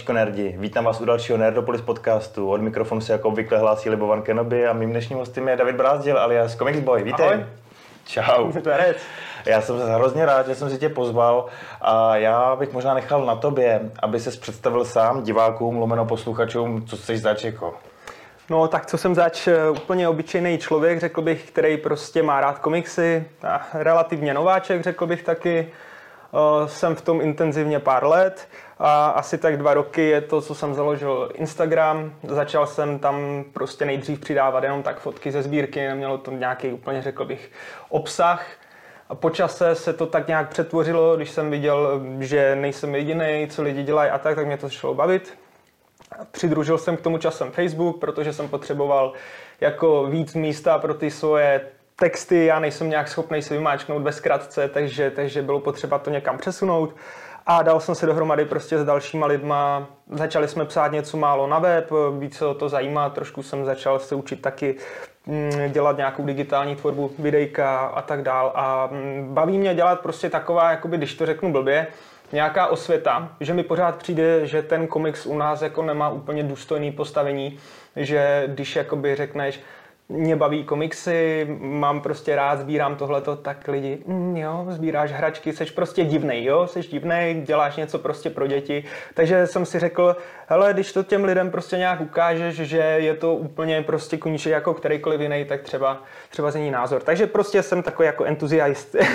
Zdravíčko nerdi, vítám vás u dalšího Nerdopolis podcastu. Od mikrofonu se jako obvykle hlásí Libovan Kenobi a mým dnešním hostem je David Brázdil alias Comics Boy. Vítej. Ahoj. Čau. Já jsem hrozně rád, že jsem si tě pozval a já bych možná nechal na tobě, aby se představil sám divákům, lomeno posluchačům, co jsi zač jako. No tak co jsem zač, eh, úplně obyčejný člověk, řekl bych, který prostě má rád komiksy, a relativně nováček, řekl bych taky. Eh, Jsem v tom intenzivně pár let a asi tak dva roky je to, co jsem založil Instagram. Začal jsem tam prostě nejdřív přidávat jenom tak fotky ze sbírky, nemělo to nějaký úplně, řekl bych, obsah. A po čase se to tak nějak přetvořilo, když jsem viděl, že nejsem jediný, co lidi dělají a tak, tak mě to šlo bavit. Přidružil jsem k tomu časem Facebook, protože jsem potřeboval jako víc místa pro ty svoje texty. Já nejsem nějak schopný si vymáčknout ve zkratce, takže, takže bylo potřeba to někam přesunout. A dal jsem se dohromady prostě s dalšíma lidma. Začali jsme psát něco málo na web, víc se o to zajímá. Trošku jsem začal se učit taky mm, dělat nějakou digitální tvorbu, videjka a tak dál. A mm, baví mě dělat prostě taková, jakoby, když to řeknu blbě, nějaká osvěta, že mi pořád přijde, že ten komiks u nás jako nemá úplně důstojný postavení, že když jakoby řekneš, mě baví komiksy, mám prostě rád, sbírám tohleto, tak lidi, mm, jo, sbíráš hračky, jsi prostě divnej, jo, jsi divnej, děláš něco prostě pro děti. Takže jsem si řekl, hele, když to těm lidem prostě nějak ukážeš, že je to úplně prostě kníže jako kterýkoliv jiný, tak třeba, třeba zní názor. Takže prostě jsem takový jako entuziast.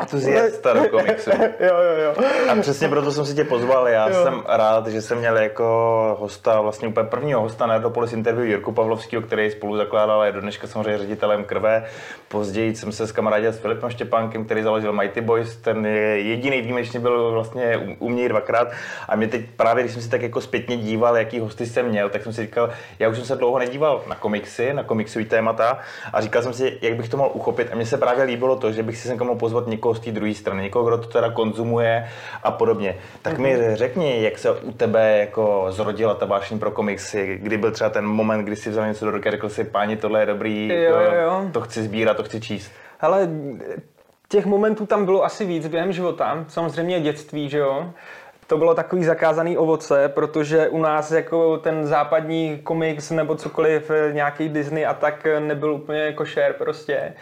Entuziasta do komiksu. jo, jo, jo. A přesně proto jsem si tě pozval. Já jo. jsem rád, že jsem měl jako hosta, vlastně úplně prvního hosta na Nerdopolis interview Jirku Pavlovského, který spolu zakládal a je do dneška samozřejmě ředitelem krve. Později jsem se s kamarádil s Filipem Štěpánkem, který založil Mighty Boys. Ten je jediný výjimečně byl vlastně u- u mě dvakrát. A mě teď právě, když jsem si tak jako zpětně díval, jaký hosty jsem měl, tak jsem si říkal, já už jsem se dlouho nedíval na komiksy, na komiksový témata a říkal jsem si, jak bych to mohl uchopit. A mně se právě líbilo to, že bych si sem mohl pozvat někoho z té druhé strany, někoho, kdo to teda konzumuje a podobně. Tak mi řekni, jak se u tebe jako zrodila ta vášeň pro komiksy, kdy byl třeba ten moment, kdy si vzal něco do ruky a řekl si, páni, tohle je dobrý, Jo, jako, jo, to chci sbírat, to chci číst. Hele, těch momentů tam bylo asi víc během života. Samozřejmě dětství, že jo. To bylo takový zakázaný ovoce, protože u nás jako ten západní komiks nebo cokoliv, eh, nějaký Disney a tak eh, nebyl úplně košer prostě.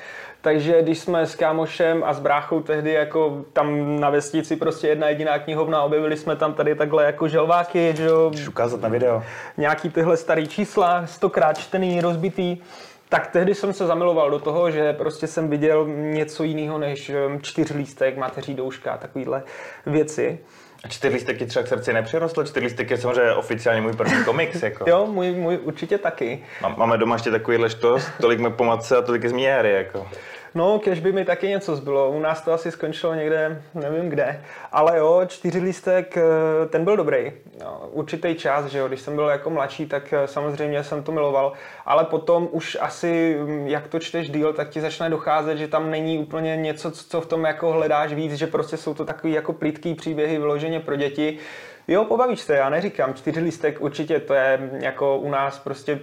Takže když jsme s kámošem a s bráchou tehdy jako tam na vesnici prostě jedna jediná knihovna, objevili jsme tam tady takhle jako želváky, že jo, ukázat na video. nějaký tyhle starý čísla, stokrát čtený, rozbitý, tak tehdy jsem se zamiloval do toho, že prostě jsem viděl něco jiného než čtyřlístek, mateří douška a takovýhle věci. A čtyřlístek ti třeba k srdci nepřirostl? Čtyřlístek je samozřejmě oficiálně můj první komiks. Jako. Jo, můj, můj určitě taky. Má- Máme doma ještě takovýhle štos, tolik mi pomatce a tolik je z jako. No, kež by mi taky něco zbylo. U nás to asi skončilo někde, nevím kde. Ale jo, čtyřlístek, eh, ten byl dobrý. No, určitý čas, že jo, když jsem byl jako mladší, tak eh, samozřejmě jsem to miloval. Ale potom už asi, mm, jak to čteš díl, tak ti začne docházet, že tam není úplně něco, co v tom jako hledáš víc, že prostě jsou to takový jako plítký příběhy vyloženě pro děti. Jo, pobavíš se, já neříkám, čtyřlístek určitě to je jako u nás prostě,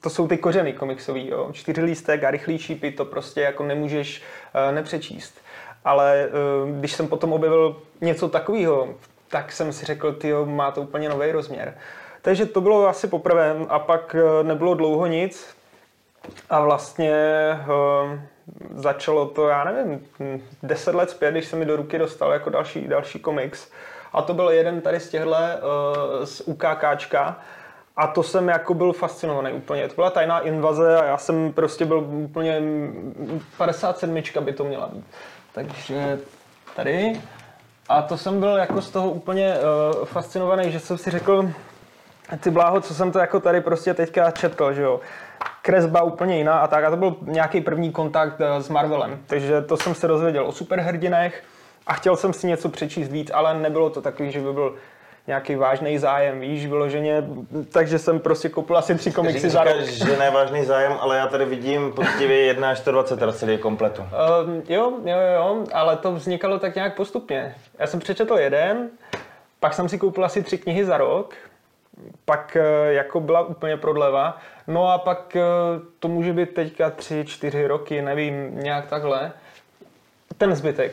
to jsou ty kořeny komiksový, jo. Čtyřlístek a rychlý šípy, to prostě jako nemůžeš uh, nepřečíst. Ale uh, když jsem potom objevil něco takového, tak jsem si řekl, ty má to úplně nový rozměr. Takže to bylo asi poprvé a pak uh, nebylo dlouho nic a vlastně uh, začalo to, já nevím, deset let zpět, když se mi do ruky dostal jako další, další komiks. A to byl jeden tady z těchto uh, z UKKčka. A to jsem jako byl fascinovaný úplně. To byla tajná invaze a já jsem prostě byl úplně 57 by to měla být. Takže tady. A to jsem byl jako z toho úplně uh, fascinovaný, že jsem si řekl, ty bláho, co jsem to jako tady prostě teďka četl, že jo. Kresba úplně jiná a tak. A to byl nějaký první kontakt eh, s Marvelem. Takže to jsem se dozvěděl o superhrdinech a chtěl jsem si něco přečíst víc, ale nebylo to takový, že by byl nějaký vážný zájem, víš, vyloženě. Takže jsem prostě koupil asi tři komiksy za rok. Říkáš, že nevážný zájem, ale já tady vidím poctivě 1 až 120 teda celý kompletu. Um, jo, jo, jo, ale to vznikalo tak nějak postupně. Já jsem přečetl jeden, pak jsem si koupil asi tři knihy za rok, pak eh, jako byla úplně prodleva, no a pak eh, to může být teďka tři, čtyři roky, nevím, nějak takhle. ten zbytek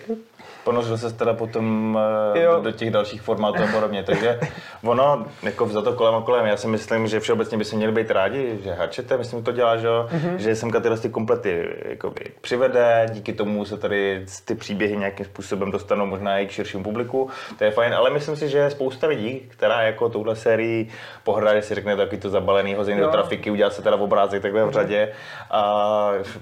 ponořil se teda potom eh, jo. do těch dalších formátů a podobně. Takže ono, jako za to kolem a kolem, já si myslím, že všeobecně by se měli být rádi, že hačete, myslím, to dělá, že, mm-hmm. že semka tyhle ty komplety jakoby, přivede, díky tomu se tady ty příběhy nějakým způsobem dostanou možná i k širšímu publiku, to je fajn, ale myslím si, že spousta lidí, která jako touhle sérii pohrdá, že si řekne taky to zabalený hození do trafiky, udělá se teda v obrázek takhle v mhm. řadě, a,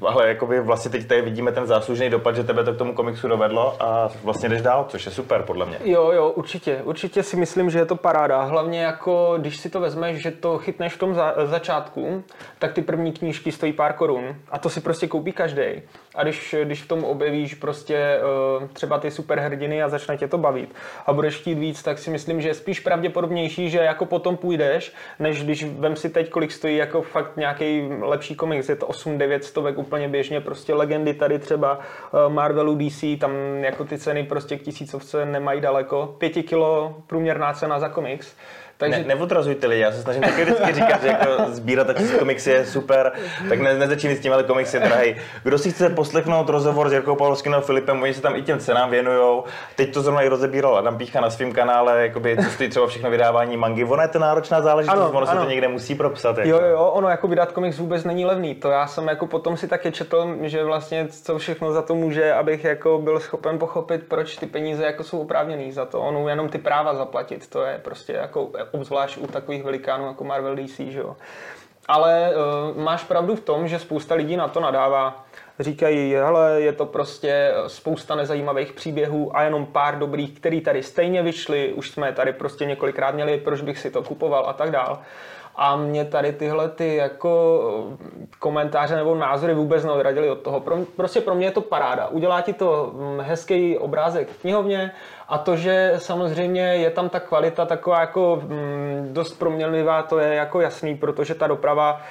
ale jakoby vlastně teď tady vidíme ten záslužný dopad, že tebe to k tomu komiksu dovedlo a vlastně jdeš dál, což je super podle mě. Jo, jo, určitě. Určitě si myslím, že je to paráda. Hlavně jako, když si to vezmeš, že to chytneš v tom za, začátku, tak ty první knížky stojí pár korun a to si prostě koupí každý. A když, když v tom objevíš prostě uh, třeba ty superhrdiny a začne tě to bavit a budeš chtít víc, tak si myslím, že je spíš pravděpodobnější, že jako potom půjdeš, než když vem si teď, kolik stojí jako fakt nějaký lepší komiks, je to 8-9 stovek úplně běžně, prostě legendy tady třeba uh, Marvelu DC, tam jako ty ceny prostě k tisícovce nemají daleko. Pěti kilo průměrná cena za komiks. Takže... Ne, neodrazujte lidi, já se snažím taky vždycky říkat, že jako sbírat taky komiksy je super, tak ne, nezačínit s tím, ale komiksy je drahý. Kdo si chce poslechnout rozhovor s Jirkou Pavlovským a Filipem, oni se tam i těm cenám věnují. Teď to zrovna i rozebíral Adam Pícha na svém kanále, jakoby, co stojí třeba všechno vydávání mangy. Ono je to náročná záležitost, ano, ono ano. se to někde musí propsat. Jako. Jo, jo, ono jako vydat komiks vůbec není levný. To já jsem jako potom si taky četl, že vlastně co všechno za to může, abych jako byl schopen pochopit, proč ty peníze jako jsou oprávněný za to. Ono jenom ty práva zaplatit, to je prostě jako obzvlášť u takových velikánů jako Marvel DC, že jo. Ale uh, máš pravdu v tom, že spousta lidí na to nadává. Říkají, hele, je to prostě spousta nezajímavých příběhů a jenom pár dobrých, který tady stejně vyšly, už jsme tady prostě několikrát měli, proč bych si to kupoval a tak dál. A mě tady tyhle ty jako komentáře nebo názory vůbec neodradili od toho. Pro, prostě pro mě je to paráda. Udělá ti to hm, hezký obrázek v knihovně a to, že samozřejmě je tam ta kvalita taková jako hm, dost proměnlivá, to je jako jasný, protože ta doprava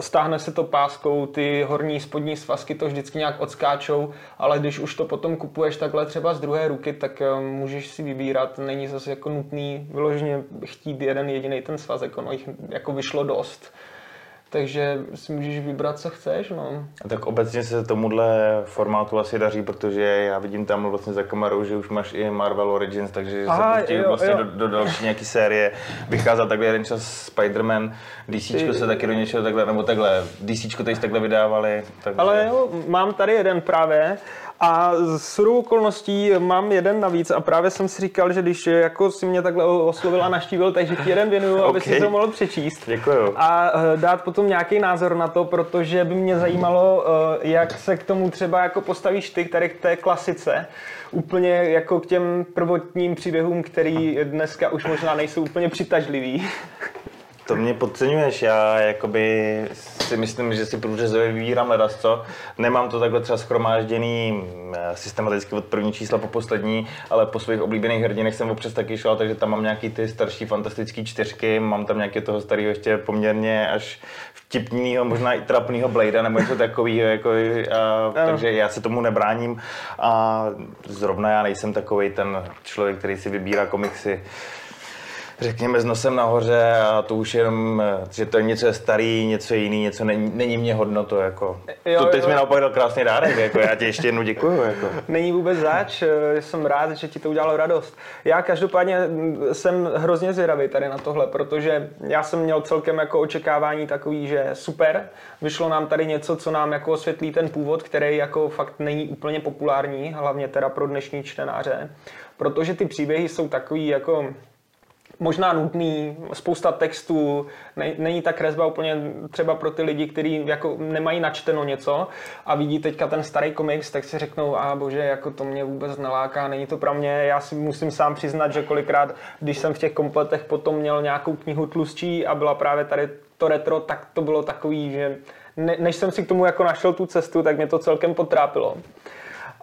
stáhne se to páskou, ty horní spodní svazky to vždycky nějak odskáčou, ale když už to potom kupuješ takhle třeba z druhé ruky, tak eh, můžeš si vybírat, není zase jako nutný vyloženě chtít jeden jediný ten svazek, ono jich jako vyšlo dost takže si můžeš vybrat, co chceš. No. A tak obecně se tomuhle formátu asi daří, protože já vidím tam vlastně za kamerou, že už máš i Marvel Origins, takže Aha, se pustí vlastně jo. Do, do, další nějaký série. Vycházel takhle jeden čas Spider-Man, DC Ty... se taky do něčeho takhle, nebo takhle, DC teď takhle vydávali. Takže... Ale jo, mám tady jeden právě, a s okolností mám jeden navíc a právě jsem si říkal, že když jako si mě takhle oslovil a naštívil, takže ti jeden věnuju, okay. aby si to mohl přečíst. Děkuju. A eh, dát potom nějaký názor na to, protože by mě zajímalo, eh, jak se k tomu třeba jako postavíš ty, který k té klasice, úplně jako k těm prvotním příběhům, který dneska už možná nejsou úplně přitažlivý. To mě podceňuješ, já jakoby si myslím, že si průřezově vybírám ledas, co. Nemám to takhle třeba schromážděný eh, systematicky od první čísla po poslední, ale po svých oblíbených hrdinech jsem občas taky šel, takže tam mám nějaký ty starší fantastické čtyřky, mám tam nějaký toho starého ještě poměrně až vtipného, možná i trapného Blade nebo něco takového, jako, a, takže já se tomu nebráním. A zrovna já nejsem takový ten člověk, který si vybírá komiksy řekněme, s nosem nahoře a to už jenom, že to je něco starý, něco jiný, něco není, není mě hodno to jako. Jo, to teď jo. mi naopak dal krásný dárek, jako já ti ještě jednou děkuju. Jako. Není vůbec zač, jsem rád, že ti to udělalo radost. Já každopádně jsem hrozně zvědavý tady na tohle, protože já jsem měl celkem jako očekávání takový, že super, vyšlo nám tady něco, co nám jako osvětlí ten původ, který jako fakt není úplně populární, hlavně teda pro dnešní čtenáře protože ty příběhy jsou takový jako možná nutný, spousta textů, ne, není ta kresba úplně třeba pro ty lidi, kteří jako nemají načteno něco a vidí teďka ten starý komiks, tak si řeknou, a bože, jako to mě vůbec neláká, není to pro mě. Já si musím sám přiznat, že kolikrát, když jsem v těch kompletech potom měl nějakou knihu tlustší a byla právě tady to retro, tak to bylo takový, že ne, než jsem si k tomu jako našel tu cestu, tak mě to celkem potrápilo.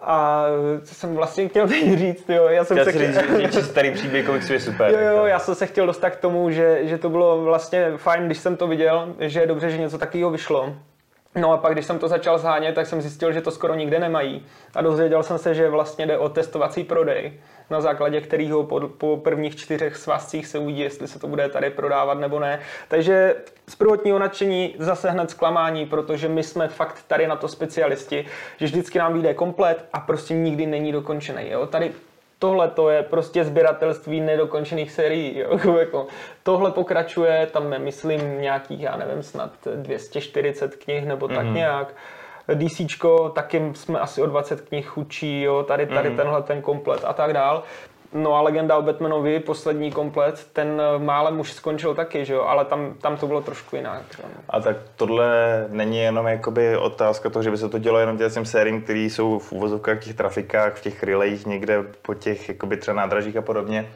A co jsem vlastně chtěl teď říct, jo, já jsem chtěl se chtěl... říct, že starý příběh komiksů je super. Jo, jo, jako. já jsem se chtěl dostat k tomu, že, že to bylo vlastně fajn, když jsem to viděl, že je dobře, že něco takového vyšlo. No a pak, když jsem to začal zhánět, tak jsem zjistil, že to skoro nikde nemají. A dozvěděl jsem se, že vlastně jde o testovací prodej, na základě kterého po, po prvních čtyřech svazcích se uvidí, jestli se to bude tady prodávat nebo ne. Takže z prvotního nadšení zase hned zklamání, protože my jsme fakt tady na to specialisti, že vždycky nám vyjde komplet a prostě nikdy není dokončený. Jo? Tady tohle to je prostě sběratelství nedokončených serií. Jo? Jako, tohle pokračuje, tam myslím, nějakých, já nevím, snad 240 knih nebo tak mm. nějak. DC taky jsme asi o 20 knih chudší, jo? tady, tady mm. tenhle ten komplet a tak dál. No a legenda o Batmanovi, poslední komplet, ten eh, málem už skončil taky, že jo, ale tam, tam to bylo trošku jinak. A tak tohle není jenom jakoby otázka toho, že by se to dělo jenom těm sériím, které jsou v úvozovkách v těch trafikách, v těch relejích někde po těch jakoby třeba nádražích a podobně,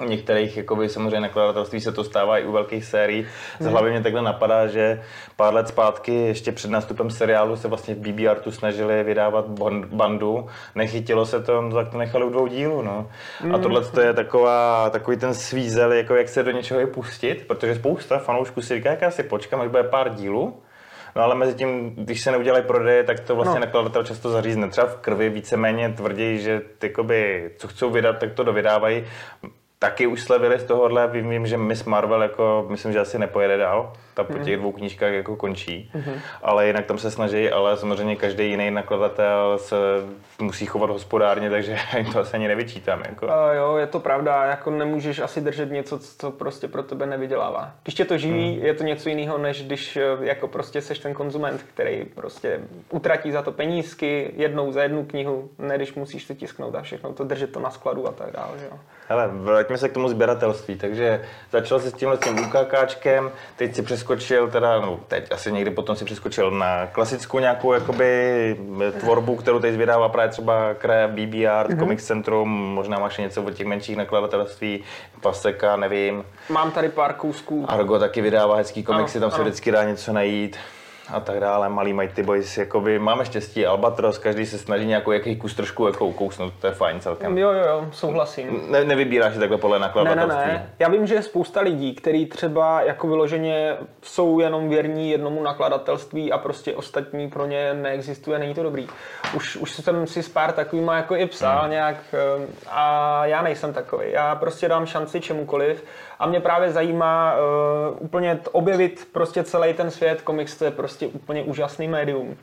u některých jakoby, samozřejmě nakladatelství se to stává i u velkých sérií. Z hlavy mě takhle napadá, že pár let zpátky, ještě před nástupem seriálu, se vlastně v BB Artu snažili vydávat bandu. Nechytilo se to, tak to nechali u dvou dílů. No. A hmm. tohle to je taková, takový ten svízel, jako jak se do něčeho je pustit, protože spousta fanoušků si říká, jak já si počkám, až bude pár dílů, No ale mezi tím, když se neudělají prodeje, tak to vlastně no. nakladatel často zařízne. Třeba v krvi víceméně tvrdí, že tykoby, co chcou vydat, tak to dovydávají taky už slevili z tohohle. Vím, vím, že Miss Marvel jako, myslím, že asi nepojede dál. Ta po mhm. těch dvou knížkách jako končí. Mm-hmm. Ale jinak tam se snaží, ale samozřejmě každý jiný nakladatel se musí chovat hospodárně, takže jim to asi ani nevyčítám. Jako. Uh, jo, je to pravda, jako nemůžeš asi držet něco, co prostě pro tebe nevydělává. Když tě to živí, mm. je to něco jiného, než když eh, jako prostě seš ten konzument, který prostě utratí za to penízky jednou za jednu knihu, ne když musíš to tisknout a všechno to držet to na skladu a tak dále. Jo. Hele, vraťme se k tomu sběratelství. Takže začal si s tímhle tím UKKčkem, teď si přeskočil, teda, no teď asi někdy potom si přeskočil na klasickou nějakou jakoby tvorbu, kterou teď vydává právě třeba kraje BB Art, mm-hmm. Comic Centrum, možná máš něco od těch menších nakladatelství, Paseka, nevím. Mám tady pár kousků. Argo taky vydává hezký komiksy, tam se vždycky dá něco najít a tak dále, malý Mighty Boys, jakoby máme štěstí, Albatros, každý se snaží nějakou jaký kus trošku jako ukousnout, to je fajn celkem. Jo, jo, jo, souhlasím. Ne, nevybíráš takhle podle nakladatelství? Ne, ne, ne. Já vím, že je spousta lidí, kteří třeba jako vyloženě jsou jenom věrní jednomu nakladatelství a prostě ostatní pro ně neexistuje, není to dobrý. Už, už jsem si s pár takovýma jako i psal hmm. nějak eh, a já nejsem takový. Já prostě dám šanci čemukoliv a mě právě zajímá uh, úplně objevit prostě celý ten svět. Komiks to je prostě úplně úžasný médium.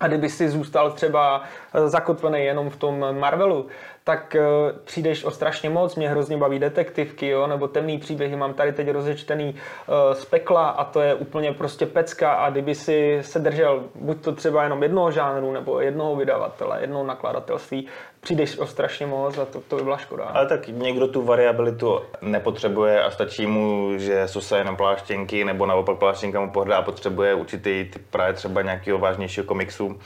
A kdyby si zůstal třeba eh, zakotvený jenom v tom Marvelu, tak uh, přijdeš o strašně moc. Mě hrozně baví detektivky, jo, nebo temný příběhy. Mám tady teď rozečtený uh, z pekla a to je úplně prostě pecka. A kdyby si se držel buď to třeba jenom jednoho žánru, nebo jednoho vydavatele, jednoho nakladatelství, přijdeš o strašně moc a to, to by byla škoda. Ale tak někdo tu variabilitu nepotřebuje a stačí mu, že jsou jenom pláštěnky, nebo naopak pláštěnka mu pohrdá a potřebuje určitý typ právě třeba nějakého vážnějšího komiksu.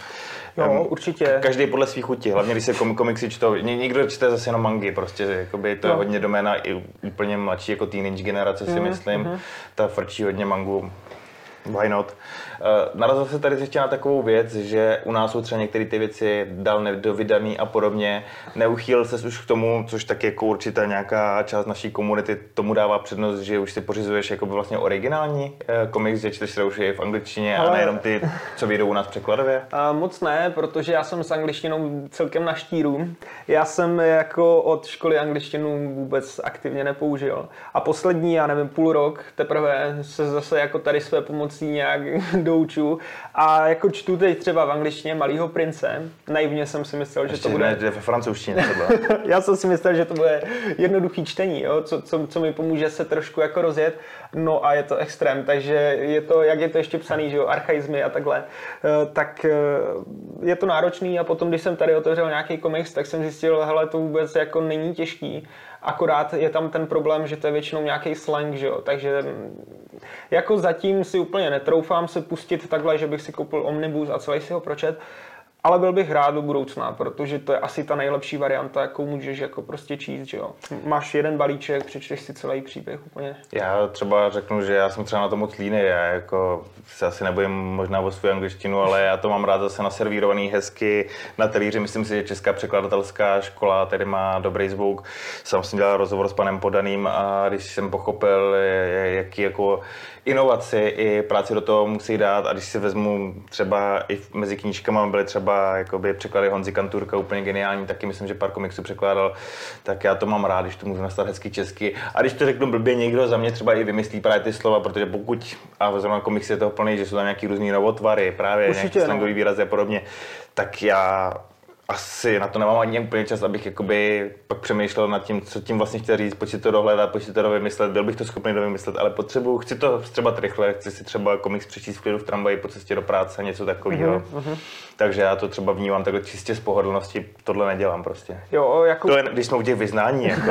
Jo, um, určitě. Každý podle svých chutí, hlavně když se komiksy čtou. Někdo čte zase jenom mangy, prostě jakoby to no. je hodně doména i úplně mladší jako teenage generace si mm, myslím. Mm. Ta frčí hodně mangu. Why not? Eh, narazil se tady ještě na takovou věc, že u nás jsou třeba některé ty věci dal nedovydaný a podobně. Neuchýl se už k tomu, což tak jako určitá nějaká část naší komunity tomu dává přednost, že už si pořizuješ jako vlastně originální eh, komiks, že čteš se už je v angličtině Ale... a nejenom ty, co vyjdou u nás překladově? A moc ne, protože já jsem s angličtinou celkem na štíru. Já jsem jako od školy angličtinu vůbec aktivně nepoužil. A poslední, já nevím, půl rok teprve se zase jako tady své pomocí nějak douču a jako čtu teď třeba v angličtině Malýho prince. Naivně jsem si myslel, Ještě že to bude... Ne, ve francouzštině třeba. Já jsem si myslel, že to bude jednoduchý čtení, jo? Co, co, co, mi pomůže se trošku jako rozjet. No a je to extrém, takže je to, jak je to ještě psaný, že jo, archaizmy a takhle, eh, tak eh, je to náročný a potom, když jsem tady otevřel nějaký komiks, tak jsem zjistil, hele, to vůbec jako není těžký akorát je tam ten problém, že to je většinou nějaký slang, že jo, takže jako zatím si úplně netroufám se pustit takhle, že bych si koupil omnibus a celý si ho pročet, ale byl bych rád do budoucna, protože to je asi ta nejlepší varianta, jakou můžeš jako prostě číst, že jo. Máš jeden balíček, přečteš si celý příběh úplně. Já třeba řeknu, že já jsem třeba na to moc líný, já jako se asi nebojím možná o svou angličtinu, ale já to mám rád zase naservírovaný hezky na talíři. Myslím si, že Česká překladatelská škola tady má dobrý zvuk. Sam jsem dělal rozhovor s panem Podaným a když jsem pochopil, jaký jako inovaci i práci do toho musí dát a když si vezmu třeba i mezi knížkama byly třeba jakoby překlady Honzi Kanturka úplně geniální, taky myslím, že pár komiksů překládal, tak já to mám rád, když to můžu nastat hezky česky. A když to řeknu blbě, někdo za mě třeba i vymyslí právě ty slova, protože pokud, a zrovna komiks je toho plný, že jsou tam nějaký různý novotvary, právě Určitě, nějaký no. slangový výrazy a podobně, tak já asi na to nemám ani úplně čas, abych jakoby pak přemýšlel nad tím, co tím vlastně chtěl říct, pojď si to dohledat, pojď si to vymyslet, byl bych to schopný dovymyslet, ale potřebuju, chci to třeba rychle, chci si třeba komiks přečíst v klidu v tramvaji po cestě do práce, něco takového. Uh-huh, uh-huh. Takže já to třeba vnímám takhle čistě z pohodlnosti, tohle nedělám prostě. Jo, jako... To je, když jsme u těch vyznání, jako.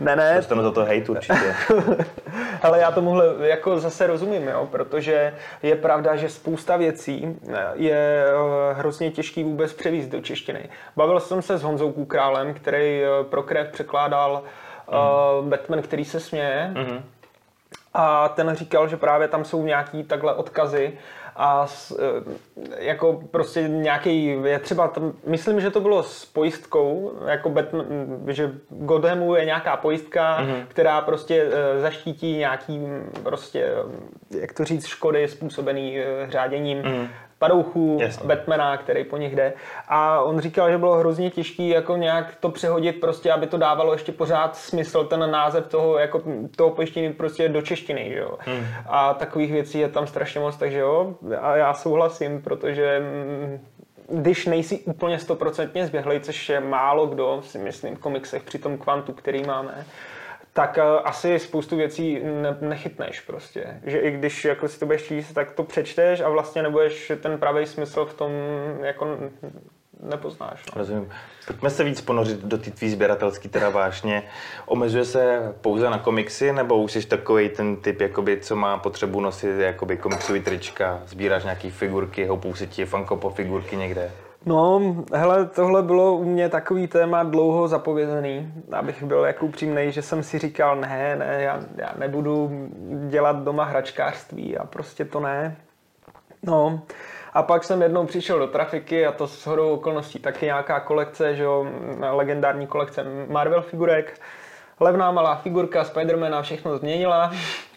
ne, ne. Dostanu za to hejt určitě. Ale já tomuhle jako zase rozumím, jo, protože je pravda, že spousta věcí je eh, hrozně těžký vůbec převíst do češtiny. Bavil jsem se s Honzou Kukrálem, který eh, pro krev překládal mm. uh, Batman, který se směje. Mm-hmm. A ten říkal, že právě tam jsou nějaký takhle odkazy a s, eh, jako prostě nějaký, je třeba, tam, myslím, že to bylo s pojistkou, jako Batman, že Godhamu je nějaká pojistka, mm-hmm. která prostě zaštítí nějaký prostě, jak to říct, škody způsobený řáděním mm padouchů Jasně. Batmana, který po nich jde. A on říkal, že bylo hrozně těžký jako nějak to přehodit prostě, aby to dávalo ještě pořád smysl, ten název toho, jako toho pojištění prostě do češtiny, že jo. Hmm. A takových věcí je tam strašně moc, takže jo. A já souhlasím, protože mm, když nejsi úplně stoprocentně zběhlej, což je málo kdo, si myslím, v komiksech při tom kvantu, který máme, tak uh, asi spoustu věcí ne, nechytneš prostě. Že i když jako si to budeš číst, tak to přečteš a vlastně nebudeš ten pravý smysl v tom jako nepoznáš. No. Rozumím. Pojďme se víc ponořit do té tvý sběratelský teda vážně. Omezuje se pouze na komiksy, nebo už jsi takový ten typ, jakoby, co má potřebu nosit jakoby komiksový trička, sbíráš nějaký figurky, houpou se ti fanko po figurky někde? No, hele, tohle bylo u mě takový téma dlouho zapovězený, abych byl jako upřímný, že jsem si říkal, ne, ne, já, já nebudu dělat doma hračkářství a prostě to ne. No, a pak jsem jednou přišel do trafiky a to s hodou okolností taky nějaká kolekce, že jo, legendární kolekce Marvel figurek. Levná malá figurka Spidermana všechno změnila.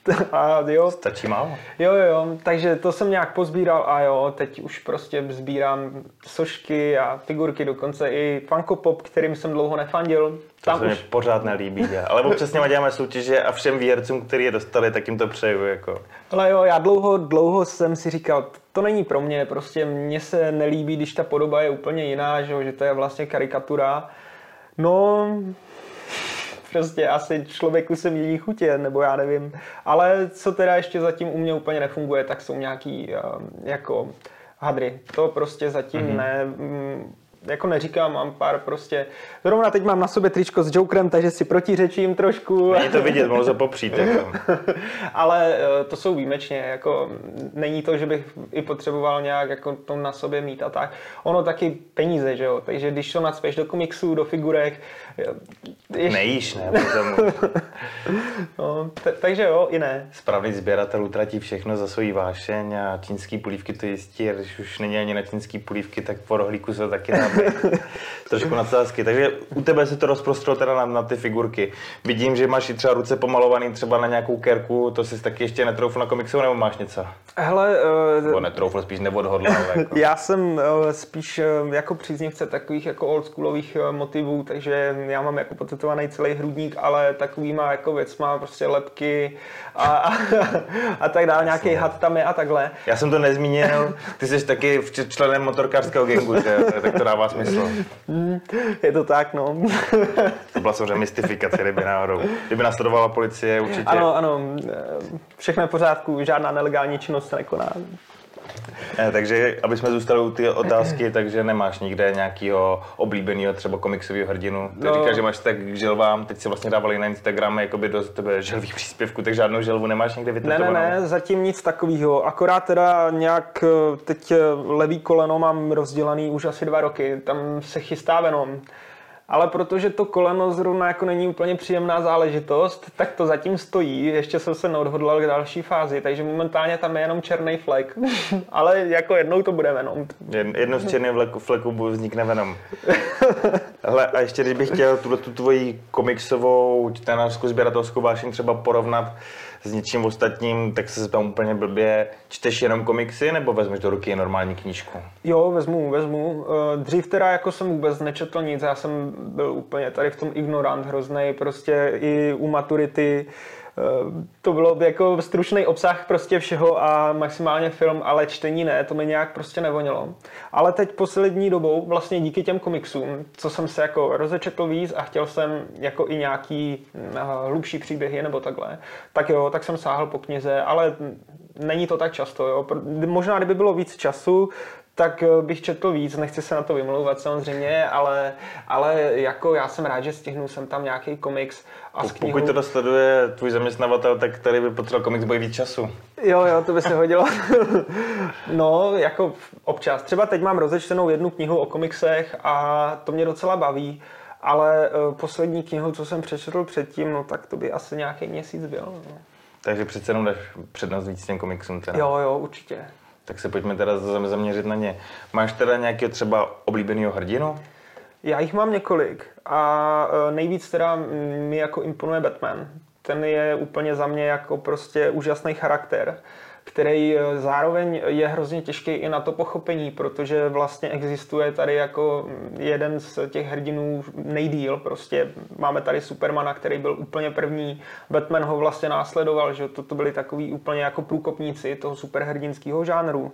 A jo. Stačí málo. Jo, jo, jo, takže to jsem nějak pozbíral a jo, teď už prostě sbírám sošky a figurky, dokonce i Funko Pop, kterým jsem dlouho nefandil. Tam to se už... mi pořád nelíbí, ale občas s děláme soutěže a všem výhercům, který je dostali, tak jim to přeju. Jako. Ale jo, já dlouho, dlouho jsem si říkal, to není pro mě, prostě mně se nelíbí, když ta podoba je úplně jiná, že, že to je vlastně karikatura. No, prostě asi člověku se mění chutě, nebo já nevím. Ale co teda ještě zatím u mě úplně nefunguje, tak jsou nějaký uh, jako hadry. To prostě zatím mm-hmm. ne. Jako neříkám, mám pár prostě... Zrovna teď mám na sobě tričko s Jokerem, takže si protiřečím trošku. Není to vidět, mohl se popřít. Jako. Ale eh, to jsou výjimečně, jako není to, že bych i potřeboval nějak jako to na sobě mít a tak. Ono taky peníze, že jo, takže když to nacpeš do komiksů, do figurek... Ještě... Nejíš, ne? no, t- takže jo, i ne. Správný sběratel utratí všechno za svoji vášeň a čínský polívky to jistí, a když už není ani na čínský polívky, tak po rohlíku se taky dá trošku nadsázky. Takže u tebe se to rozprostřelo teda na, na, ty figurky. Vidím, že máš i třeba ruce pomalovaný třeba na nějakou kerku, to jsi taky ještě netroufl na komiksu, nebo máš něco? Hele, uh, nebo netroufl, spíš neodhodlal. Jako. Já jsem uh, spíš uh, jako příznivce takových jako oldschoolových uh, motivů, takže já mám jako potetovaný celý hrudník, ale takovýma jako věcma, prostě lepky a, a, a tak dále, nějaký had tam je a takhle. Já jsem to nezmínil, ty jsi taky členem motorkářského gengu, že? tak to dává smysl. Je to tak, no. to byla samozřejmě mystifikace, kdyby náhodou. Kdyby nasledovala policie, určitě. Ano, ano, všechno je v pořádku, žádná nelegální činnost se nekoná. Eh, takže, aby jsme zůstali u ty otázky, takže nemáš nikde nějakého oblíbeného třeba komiksového hrdinu. Ty no. říkáš, že máš tak k želvám, teď si vlastně dávali na Instagram jakoby do tebe želvých příspěvků, tak žádnou želvu nemáš někde vytetovanou? Ne, ne, ne, zatím nic takového. Akorát teda nějak eh, teď eh, levý koleno mám rozdělaný už asi dva roky, tam se chystá Venom ale protože to koleno zrovna jako není úplně příjemná záležitost, tak to zatím stojí. Ještě jsem se neodhodlal k další fázi, takže momentálně tam je jenom černý flek. ale jako jednou to bude Venom. Jednou z černých fleků, fleků vznikne Venom. Hele, a ještě když bych chtěl tuto tu tvoji komiksovou čtenářskou sběratelskou vášeň třeba porovnat s něčím ostatním, tak se tam úplně blbě. Čteš jenom komiksy nebo vezmeš do ruky normální knížku? Jo, vezmu, vezmu. Eh, dřív teda jako jsem vůbec nečetl nic, já jsem byl úplně tady v tom ignorant hrozný, prostě i u maturity to bylo jako stručný obsah prostě všeho a maximálně film, ale čtení ne, to mi nějak prostě nevonilo. Ale teď poslední dobou, vlastně díky těm komiksům, co jsem se jako rozečetl víc a chtěl jsem jako i nějaký uh, hlubší příběhy nebo takhle, tak jo, tak jsem sáhl po knize, ale není to tak často, jo. Možná, kdyby bylo víc času, tak eh, bych četl víc, nechci se na to vymlouvat samozřejmě, ale, ale jako já jsem rád, že stihnu jsem tam nějaký komiks a s knihou... Pokud to dosleduje tvůj zaměstnavatel, tak tady by potřeboval komiks bojí víc času. Jo, jo, to by se hodilo. no, jako občas. Třeba teď mám rozečtenou jednu knihu o komiksech a to mě docela baví, ale uh, poslední knihu, co jsem přečetl předtím, no tak to by asi nějaký měsíc byl. No. Takže přece jenom dáš přednost víc těm komiksům teda. Jo, jo, určitě. Tak se pojďme teda zaměřit na ně. Máš teda nějakého třeba oblíbeného hrdinu? Já jich mám několik a e, nejvíc teda mi jako imponuje Batman. Ten je úplně za mě jako prostě úžasný charakter který eh, zároveň je hrozně těžký i na to pochopení, protože vlastně existuje tady jako jeden z těch hrdinů nejdíl. Prostě máme tady Supermana, který byl úplně první, Batman ho vlastně následoval, že to, byli takový úplně jako průkopníci toho superhrdinského žánru.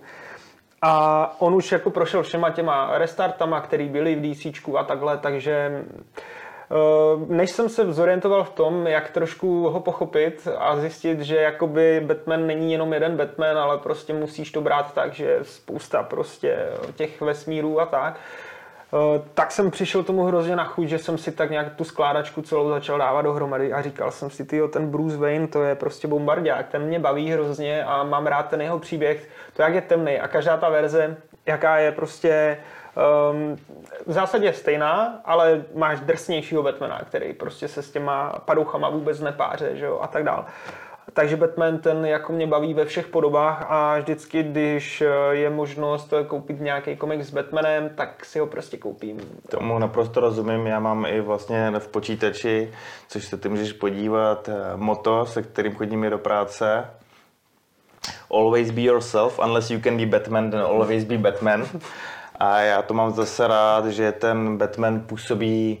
A on už jako prošel všema těma restartama, který byly v DC a takhle, takže než jsem se zorientoval v tom, jak trošku ho pochopit a zjistit, že jakoby Batman není jenom jeden Batman, ale prostě musíš to brát tak, že spousta prostě těch vesmírů a tak, eh, tak jsem přišel tomu hrozně na chuť, že jsem si tak nějak tu skládačku celou začal dávat dohromady a říkal jsem si, tyjo, ten Bruce Wayne, to je prostě bombardák, ten mě baví hrozně a mám rád ten jeho příběh, to jak je temný a každá ta verze, jaká je prostě um, v zásadě stejná, ale máš drsnějšího Batmana, který prostě se s těma padouchama vůbec nepáře, že jo, a tak dál. Takže Batman ten jako mě baví ve všech podobách a vždycky, když eh, je možnost koupit nějaký komik s Batmanem, tak si ho prostě koupím. Tomu naprosto rozumím, já mám i vlastně v počítači, což se ty můžeš podívat, eh, moto, se kterým chodím do práce. Always be yourself, unless you can be Batman, then always be Batman. A já to mám zase rád, že ten Batman působí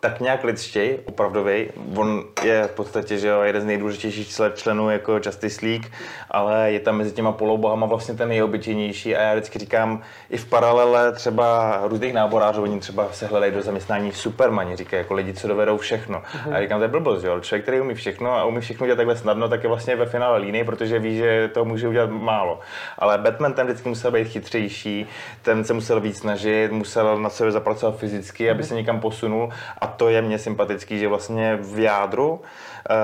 tak nějak lidstěj, opravdový. On je v podstatě že jo, jeden z nejdůležitějších členů jako Justice League, ale je tam mezi těma polobohama vlastně ten nejobyčejnější a já vždycky říkám, i v paralele třeba různých náborářů, oni třeba se hledají do zaměstnání Supermani, říkají jako lidi, co dovedou všechno. Uh-huh. A já říkám, to je blbost, jo. člověk, který umí všechno a umí všechno dělat takhle snadno, tak je vlastně ve finále líný, protože ví, že to může udělat málo. Ale Batman ten vždycky musel být chytřejší, ten se musel víc snažit, musel na sebe zapracovat fyzicky, aby se někam posunul a to je mně sympatický, že vlastně v jádru eh,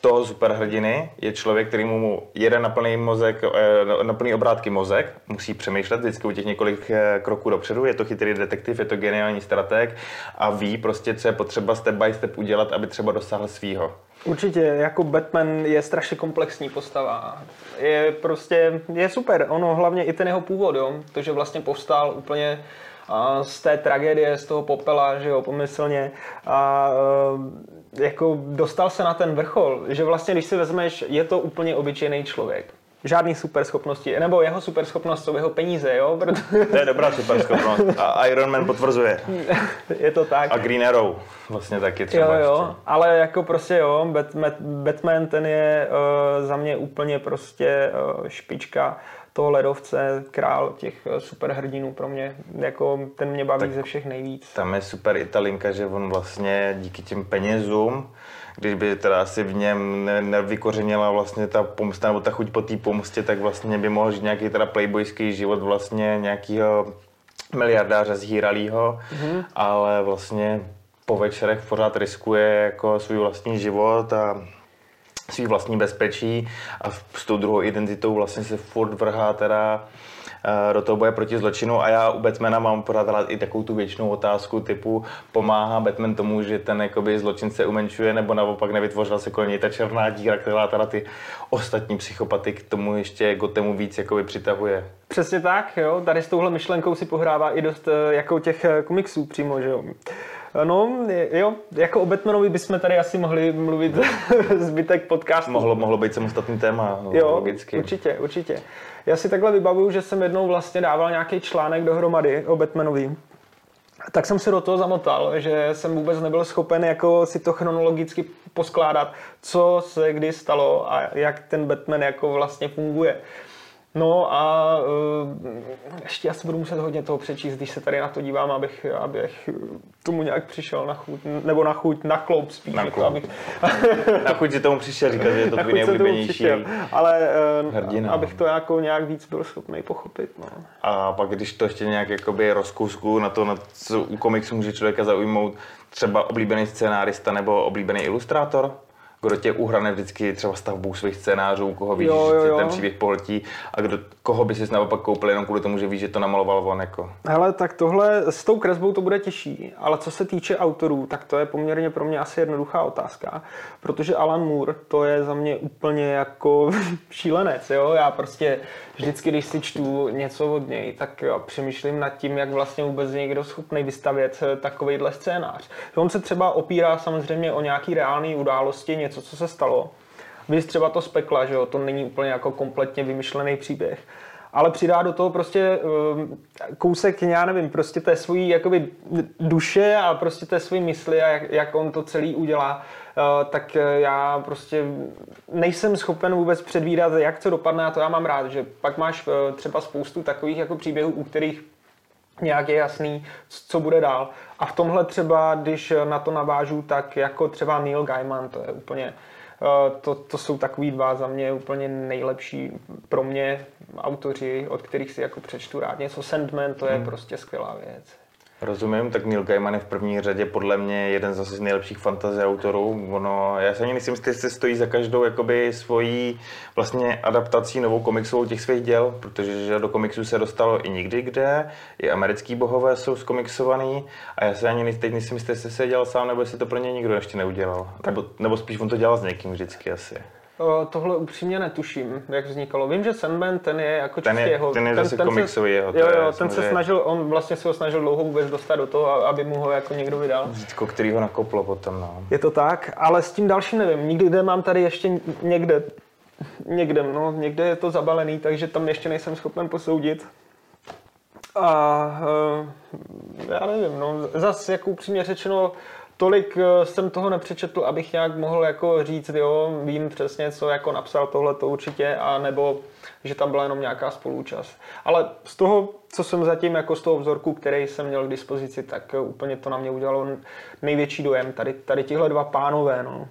toho superhrdiny je člověk, který mu jede na plný mozek, eh, na plný obrátky mozek, musí přemýšlet vždycky u těch několik eh, kroků dopředu, je to chytrý detektiv, je to geniální strateg a ví prostě, co je potřeba step by step udělat, aby třeba dosáhl svýho. Určitě, jako Batman je strašně komplexní postava. Je prostě, je super. Ono hlavně i ten jeho původ, jo? to, že vlastně povstal úplně z té tragédie, z toho popela, že jo, pomyslně. A e, jako dostal se na ten vrchol, že vlastně, když si vezmeš, je to úplně obyčejný člověk žádný superschopnosti, nebo jeho superschopnost jsou jeho peníze, jo? Proto... To je dobrá superschopnost a Iron Man potvrzuje. je to tak. A Green Arrow vlastně taky třeba Jo, jo, ještě. ale jako prostě jo, Batman, Batman ten je uh, za mě úplně prostě uh, špička toho ledovce, král těch eh, superhrdinů pro mě, jako ten mě baví tak ze všech nejvíc. Tam je super i ta linka, že on vlastně díky těm penězům, když by teda asi v něm ne, nevykořenila vlastně ta pomsta nebo ta chuť po té pomstě, tak vlastně by mohl žít nějaký teda playboyský život vlastně nějakého miliardáře zhýralýho, mm-hmm. ale vlastně po večerech pořád riskuje jako svůj vlastní život a svý vlastní bezpečí a s tou druhou identitou vlastně se furt vrhá teda eh, do toho boje proti zločinu a já u Batmana mám pořád i takovou tu věčnou otázku typu pomáhá Batman tomu, že ten jakoby zločin se umenšuje nebo naopak nevytvořila se kolem něj ta černá díra, která teda ty ostatní psychopaty k tomu ještě Gotemu víc jakoby přitahuje. Přesně tak, jo. Tady s touhle myšlenkou si pohrává i dost eh, jako těch eh, komiksů přímo, že jo. No, jo, jako o Batmanovi bychom tady asi mohli mluvit zbytek podcastu. Mohlo, mohlo být samostatný téma, no, jo, logicky. určitě, určitě. Já si takhle vybavuju, že jsem jednou vlastně dával nějaký článek dohromady o Batmanovi. Tak jsem se do toho zamotal, že jsem vůbec nebyl schopen jako si to chronologicky poskládat, co se kdy stalo a jak ten Batman jako vlastně funguje. No a uh, ještě asi budu muset hodně toho přečíst, když se tady na to dívám, abych, abych tomu nějak přišel na chuť, nebo na chuť, na kloup spíš. Na, jako, abych... na chuť si tomu přišel říkat, že je to tvůj nejoblíbenější Ale uh, hrdina. abych to jako nějak víc byl schopný pochopit. No. A pak, když to ještě nějak jakoby rozkusku na to, na co u komiksu může člověka zaujmout, třeba oblíbený scénárista nebo oblíbený ilustrátor? Kdo tě uhrane vždycky třeba stavbou svých scénářů, koho víš, jo, jo, jo. že ten příběh pohltí a kdo, koho by si naopak koupil jenom kvůli tomu, že víš, že to namaloval on. Jako. Hele, tak tohle s tou kresbou to bude těžší, ale co se týče autorů, tak to je poměrně pro mě asi jednoduchá otázka, protože Alan Moore to je za mě úplně jako šílenec, jo, já prostě vždycky, když si čtu něco od něj, tak jo, přemýšlím nad tím, jak vlastně vůbec někdo schopný vystavět takovýhle scénář. On se třeba opírá samozřejmě o nějaký reálný události, něco, co se stalo. Vy třeba to spekla, že jo, to není úplně jako kompletně vymyšlený příběh ale přidá do toho prostě um, kousek, já nevím, prostě té svojí jakoby duše a prostě té svojí mysli a jak, jak on to celý udělá, uh, tak já prostě nejsem schopen vůbec předvídat, jak to dopadne a to já mám rád, že pak máš uh, třeba spoustu takových jako příběhů, u kterých nějak je jasný, co bude dál. A v tomhle třeba, když na to navážu, tak jako třeba Neil Gaiman, to je úplně Eh, to, to jsou takový dva za mě úplně nejlepší pro mě autoři, od kterých si jako přečtu rád něco. Sandman, to je hmm. prostě skvělá věc. Rozumím, tak Neil Gaiman je v první řadě podle mě jeden z nejlepších fantasy autorů. Ono, já se ani myslím, jestli stojí za každou jakoby svojí vlastně adaptací novou komiksovou těch svých děl, protože že do komiksu se dostalo i nikdy kde, i americký bohové jsou skomiksovaný a já se ani teď jistý, jestli se dělal sám, nebo jestli to pro ně nikdo ještě neudělal. Nebo, nebo spíš on to dělal s někým vždycky asi. Tohle upřímně netuším, jak vznikalo. Vím, že Sandman, ten je jako ten je, jeho... Ten je zase ten komiksový jeho. Jo, jo, ten se snažil, on vlastně se ho snažil dlouho vůbec dostat do toho, aby mu ho jako někdo vydal. Zítko, který ho nakoplo potom, no. Je to tak, ale s tím dalším nevím. Nikdy mám tady ještě někde, někde, no, někde je to zabalený, takže tam ještě nejsem schopen posoudit. A uh, já nevím, no, zase jako upřímně řečeno, tolik eh, jsem toho nepřečetl, abych nějak mohl jako říct, jo, vím přesně, co jako napsal tohle to určitě, a nebo že tam byla jenom nějaká spolúčast. Ale z toho, co jsem zatím jako z toho vzorku, který jsem měl k dispozici, tak eh, úplně to na mě udělalo největší dojem. Tady, tady tihle dva pánové, no.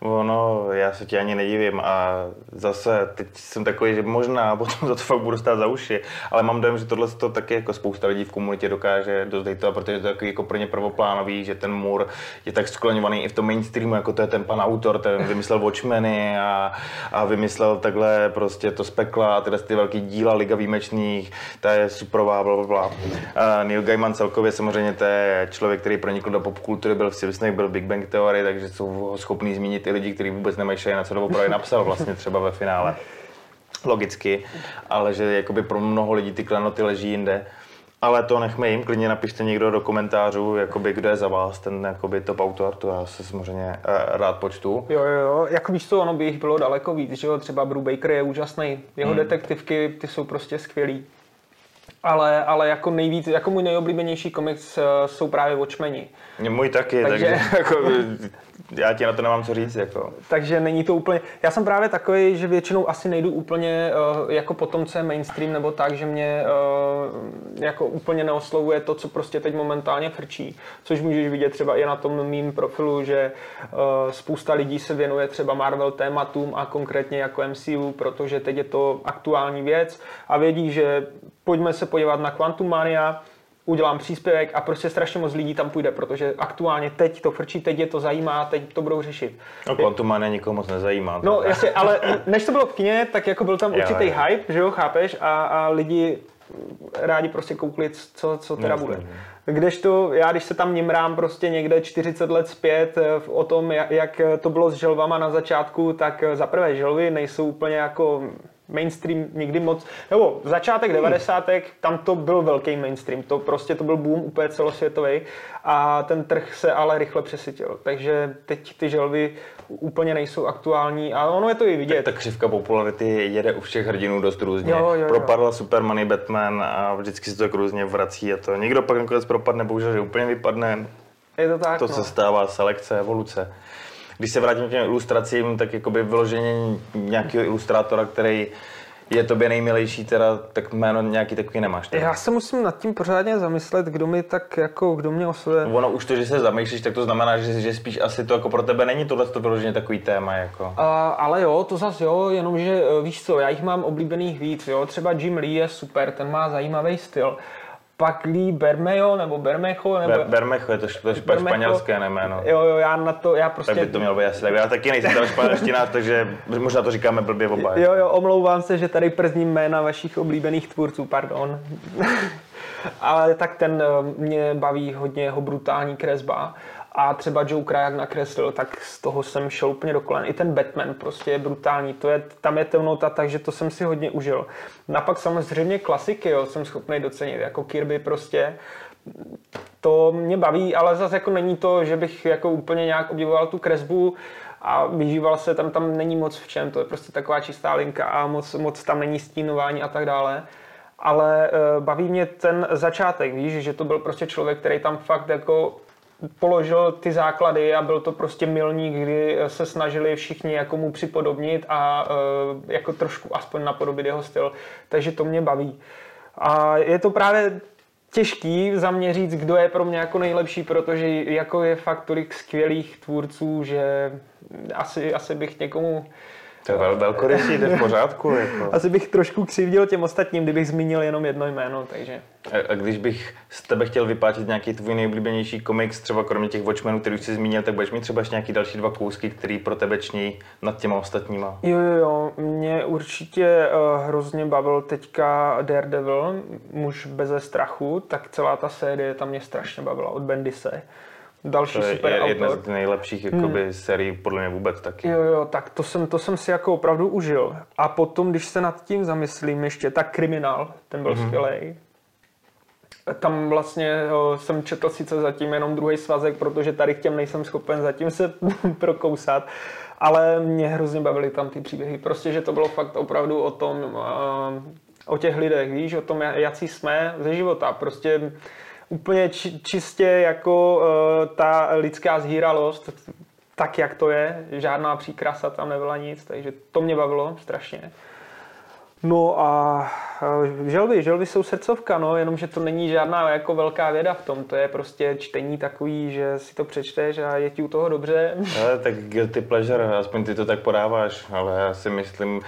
Ono, já se ti ani nedivím a zase teď jsem takový, že možná potom za to fakt budu stát za uši, ale mám dojem, že tohle to taky jako spousta lidí v komunitě dokáže dost to, protože to je takový jako pro ně prvoplánový, že ten mur je tak skloňovaný i v tom mainstreamu, jako to je ten pan autor, ten vymyslel Watchmeny a, a vymyslel takhle prostě to spekla a tyhle ty velký díla Liga výjimečných, ta je superová, bla, bla, bla. A Neil Gaiman celkově samozřejmě to je člověk, který pronikl do popkultury, byl v Simpsonech, byl Big Bang Theory, takže jsou schopný zmínit zmínit i lidi, kteří vůbec nemají na co doopravdy napsal vlastně třeba ve finále. Logicky, ale že jakoby pro mnoho lidí ty klenoty leží jinde. Ale to nechme jim, klidně napište někdo do komentářů, jakoby, kdo je za vás ten jakoby, top autor, to já se samozřejmě uh, rád počtu. Jo, jo, jo, jako víš co, ono by jich bylo daleko víc, že jo, třeba Brubaker je úžasný, jeho hmm. detektivky, ty jsou prostě skvělý. ale, ale jako nejvíc, jako můj nejoblíbenější komiks uh, jsou právě Watchmeni. Můj taky, takže, takže jako, já ti na to nemám co říct. Jako. Takže není to úplně, já jsem právě takový, že většinou asi nejdu úplně uh, jako potom, co je mainstream nebo tak, že mě uh, jako úplně neoslovuje to, co prostě teď momentálně frčí, což můžeš vidět třeba i na tom mým profilu, že uh, spousta lidí se věnuje třeba Marvel tématům a konkrétně jako MCU, protože teď je to aktuální věc a vědí, že pojďme se podívat na Quantum Mania, udělám příspěvek a prostě strašně moc lidí tam půjde, protože aktuálně teď to frčí, teď je to zajímá, teď to budou řešit. No Quantum Mania nikoho moc nezajímá. No jasně, ale než to bylo v kině, tak jako byl tam určitý jo, hype, že jo, chápeš, a, a lidi rádi prostě koukli, co, co teda bude. No. Kdežto já, když se tam nimrám prostě někde 40 let zpět eh, o tom, jak to bylo s želvama na začátku, tak za prvé želvy nejsou úplně jako mainstream nikdy moc, nebo začátek 90. Hmm. tam to byl velký mainstream, to prostě to byl boom úplně celosvětový a ten trh se ale rychle přesytil, takže teď ty želvy úplně nejsou aktuální a ono je to i vidět. Tak ta křivka popularity jede u všech hrdinů dost různě. Jo, jo, Propadl jo. Superman i Batman a vždycky se to tak různě vrací a to někdo pak nakonec propadne, bohužel, že úplně vypadne. Je to tak, To no. se stává selekce, evoluce když se vrátím k těm ilustracím, tak jakoby vyloženě nějakého ilustrátora, který je tobě nejmilejší, teda, tak jméno nějaký takový nemáš. Teda. Já se musím nad tím pořádně zamyslet, kdo mi tak jako, kdo mě oslovuje. Ono už to, že se zamýšlíš, tak to znamená, že, že spíš asi to jako pro tebe není tohle to vyloženě takový téma. Jako. Uh, ale jo, to zase jo, jenomže víš co, já jich mám oblíbených víc, jo, třeba Jim Lee je super, ten má zajímavý styl. Paklí Bermejo nebo Bermecho. Nebo... Ber, Bermecho je to, to Bermecho. španělské jméno. Jo, jo, já na to, já prostě... Tak by to mělo být asi tak. Já taky nejsem tam španělština, takže možná to říkáme blbě oba. Jo, jo, omlouvám se, že tady przním jména vašich oblíbených tvůrců, pardon. Ale tak ten eh, mě baví hodně jeho brutální kresba a třeba Joe jak nakreslil, tak z toho jsem šel úplně do kolen. I ten Batman prostě je brutální, to je, tam je temnota, takže to jsem si hodně užil. Napak samozřejmě klasiky jo, jsem schopný docenit, jako Kirby prostě, to mě baví, ale zase jako není to, že bych jako úplně nějak obdivoval tu kresbu a vyžíval se, tam tam není moc v čem, to je prostě taková čistá linka a moc, moc tam není stínování a tak dále ale uh, baví mě ten začátek, víš, že to byl prostě člověk, který tam fakt jako položil ty základy a byl to prostě milník, kdy se snažili všichni jako mu připodobnit a uh, jako trošku aspoň napodobit jeho styl. Takže to mě baví. A je to právě těžký za mě říct, kdo je pro mě jako nejlepší, protože jako je fakt tolik skvělých tvůrců, že asi, asi bych někomu to je vel, velkorysý, jde v pořádku. Jako. Asi bych trošku křivdil těm ostatním, kdybych zmínil jenom jedno jméno, takže... A, a když bych z tebe chtěl vypátit nějaký tvůj nejoblíbenější komiks, třeba kromě těch Watchmenů, který už jsi zmínil, tak budeš mít třeba ještě nějaký další dva kousky, který pro tebe ční nad těma ostatníma. Jo, jo, jo. Mě určitě uh, hrozně bavil teďka Daredevil, muž beze strachu, tak celá ta série tam mě strašně bavila od Bendise. Další to je super je jedna z nejlepších jakoby, hmm. sérií podle mě vůbec taky. Jo, jo, tak to jsem, to jsem si jako opravdu užil. A potom, když se nad tím zamyslím ještě, tak Kriminál, ten byl hmm. skvělý. Tam vlastně jo, jsem četl sice zatím jenom druhý svazek, protože tady k těm nejsem schopen zatím se prokousat, ale mě hrozně bavily tam ty příběhy. Prostě, že to bylo fakt opravdu o tom, o těch lidech, víš, o tom, jaký jsme ze života. Prostě úplně či, čistě jako uh, ta lidská zhýralost, tak jak to je, žádná příkrasa tam nebyla nic, takže to mě bavilo strašně. No a želvy, želvy jsou srdcovka, no, jenomže to není žádná jako velká věda v tom, to je prostě čtení takový, že si to přečteš a je ti u toho dobře. Ale tak guilty pleasure, aspoň ty to tak podáváš, ale já si myslím,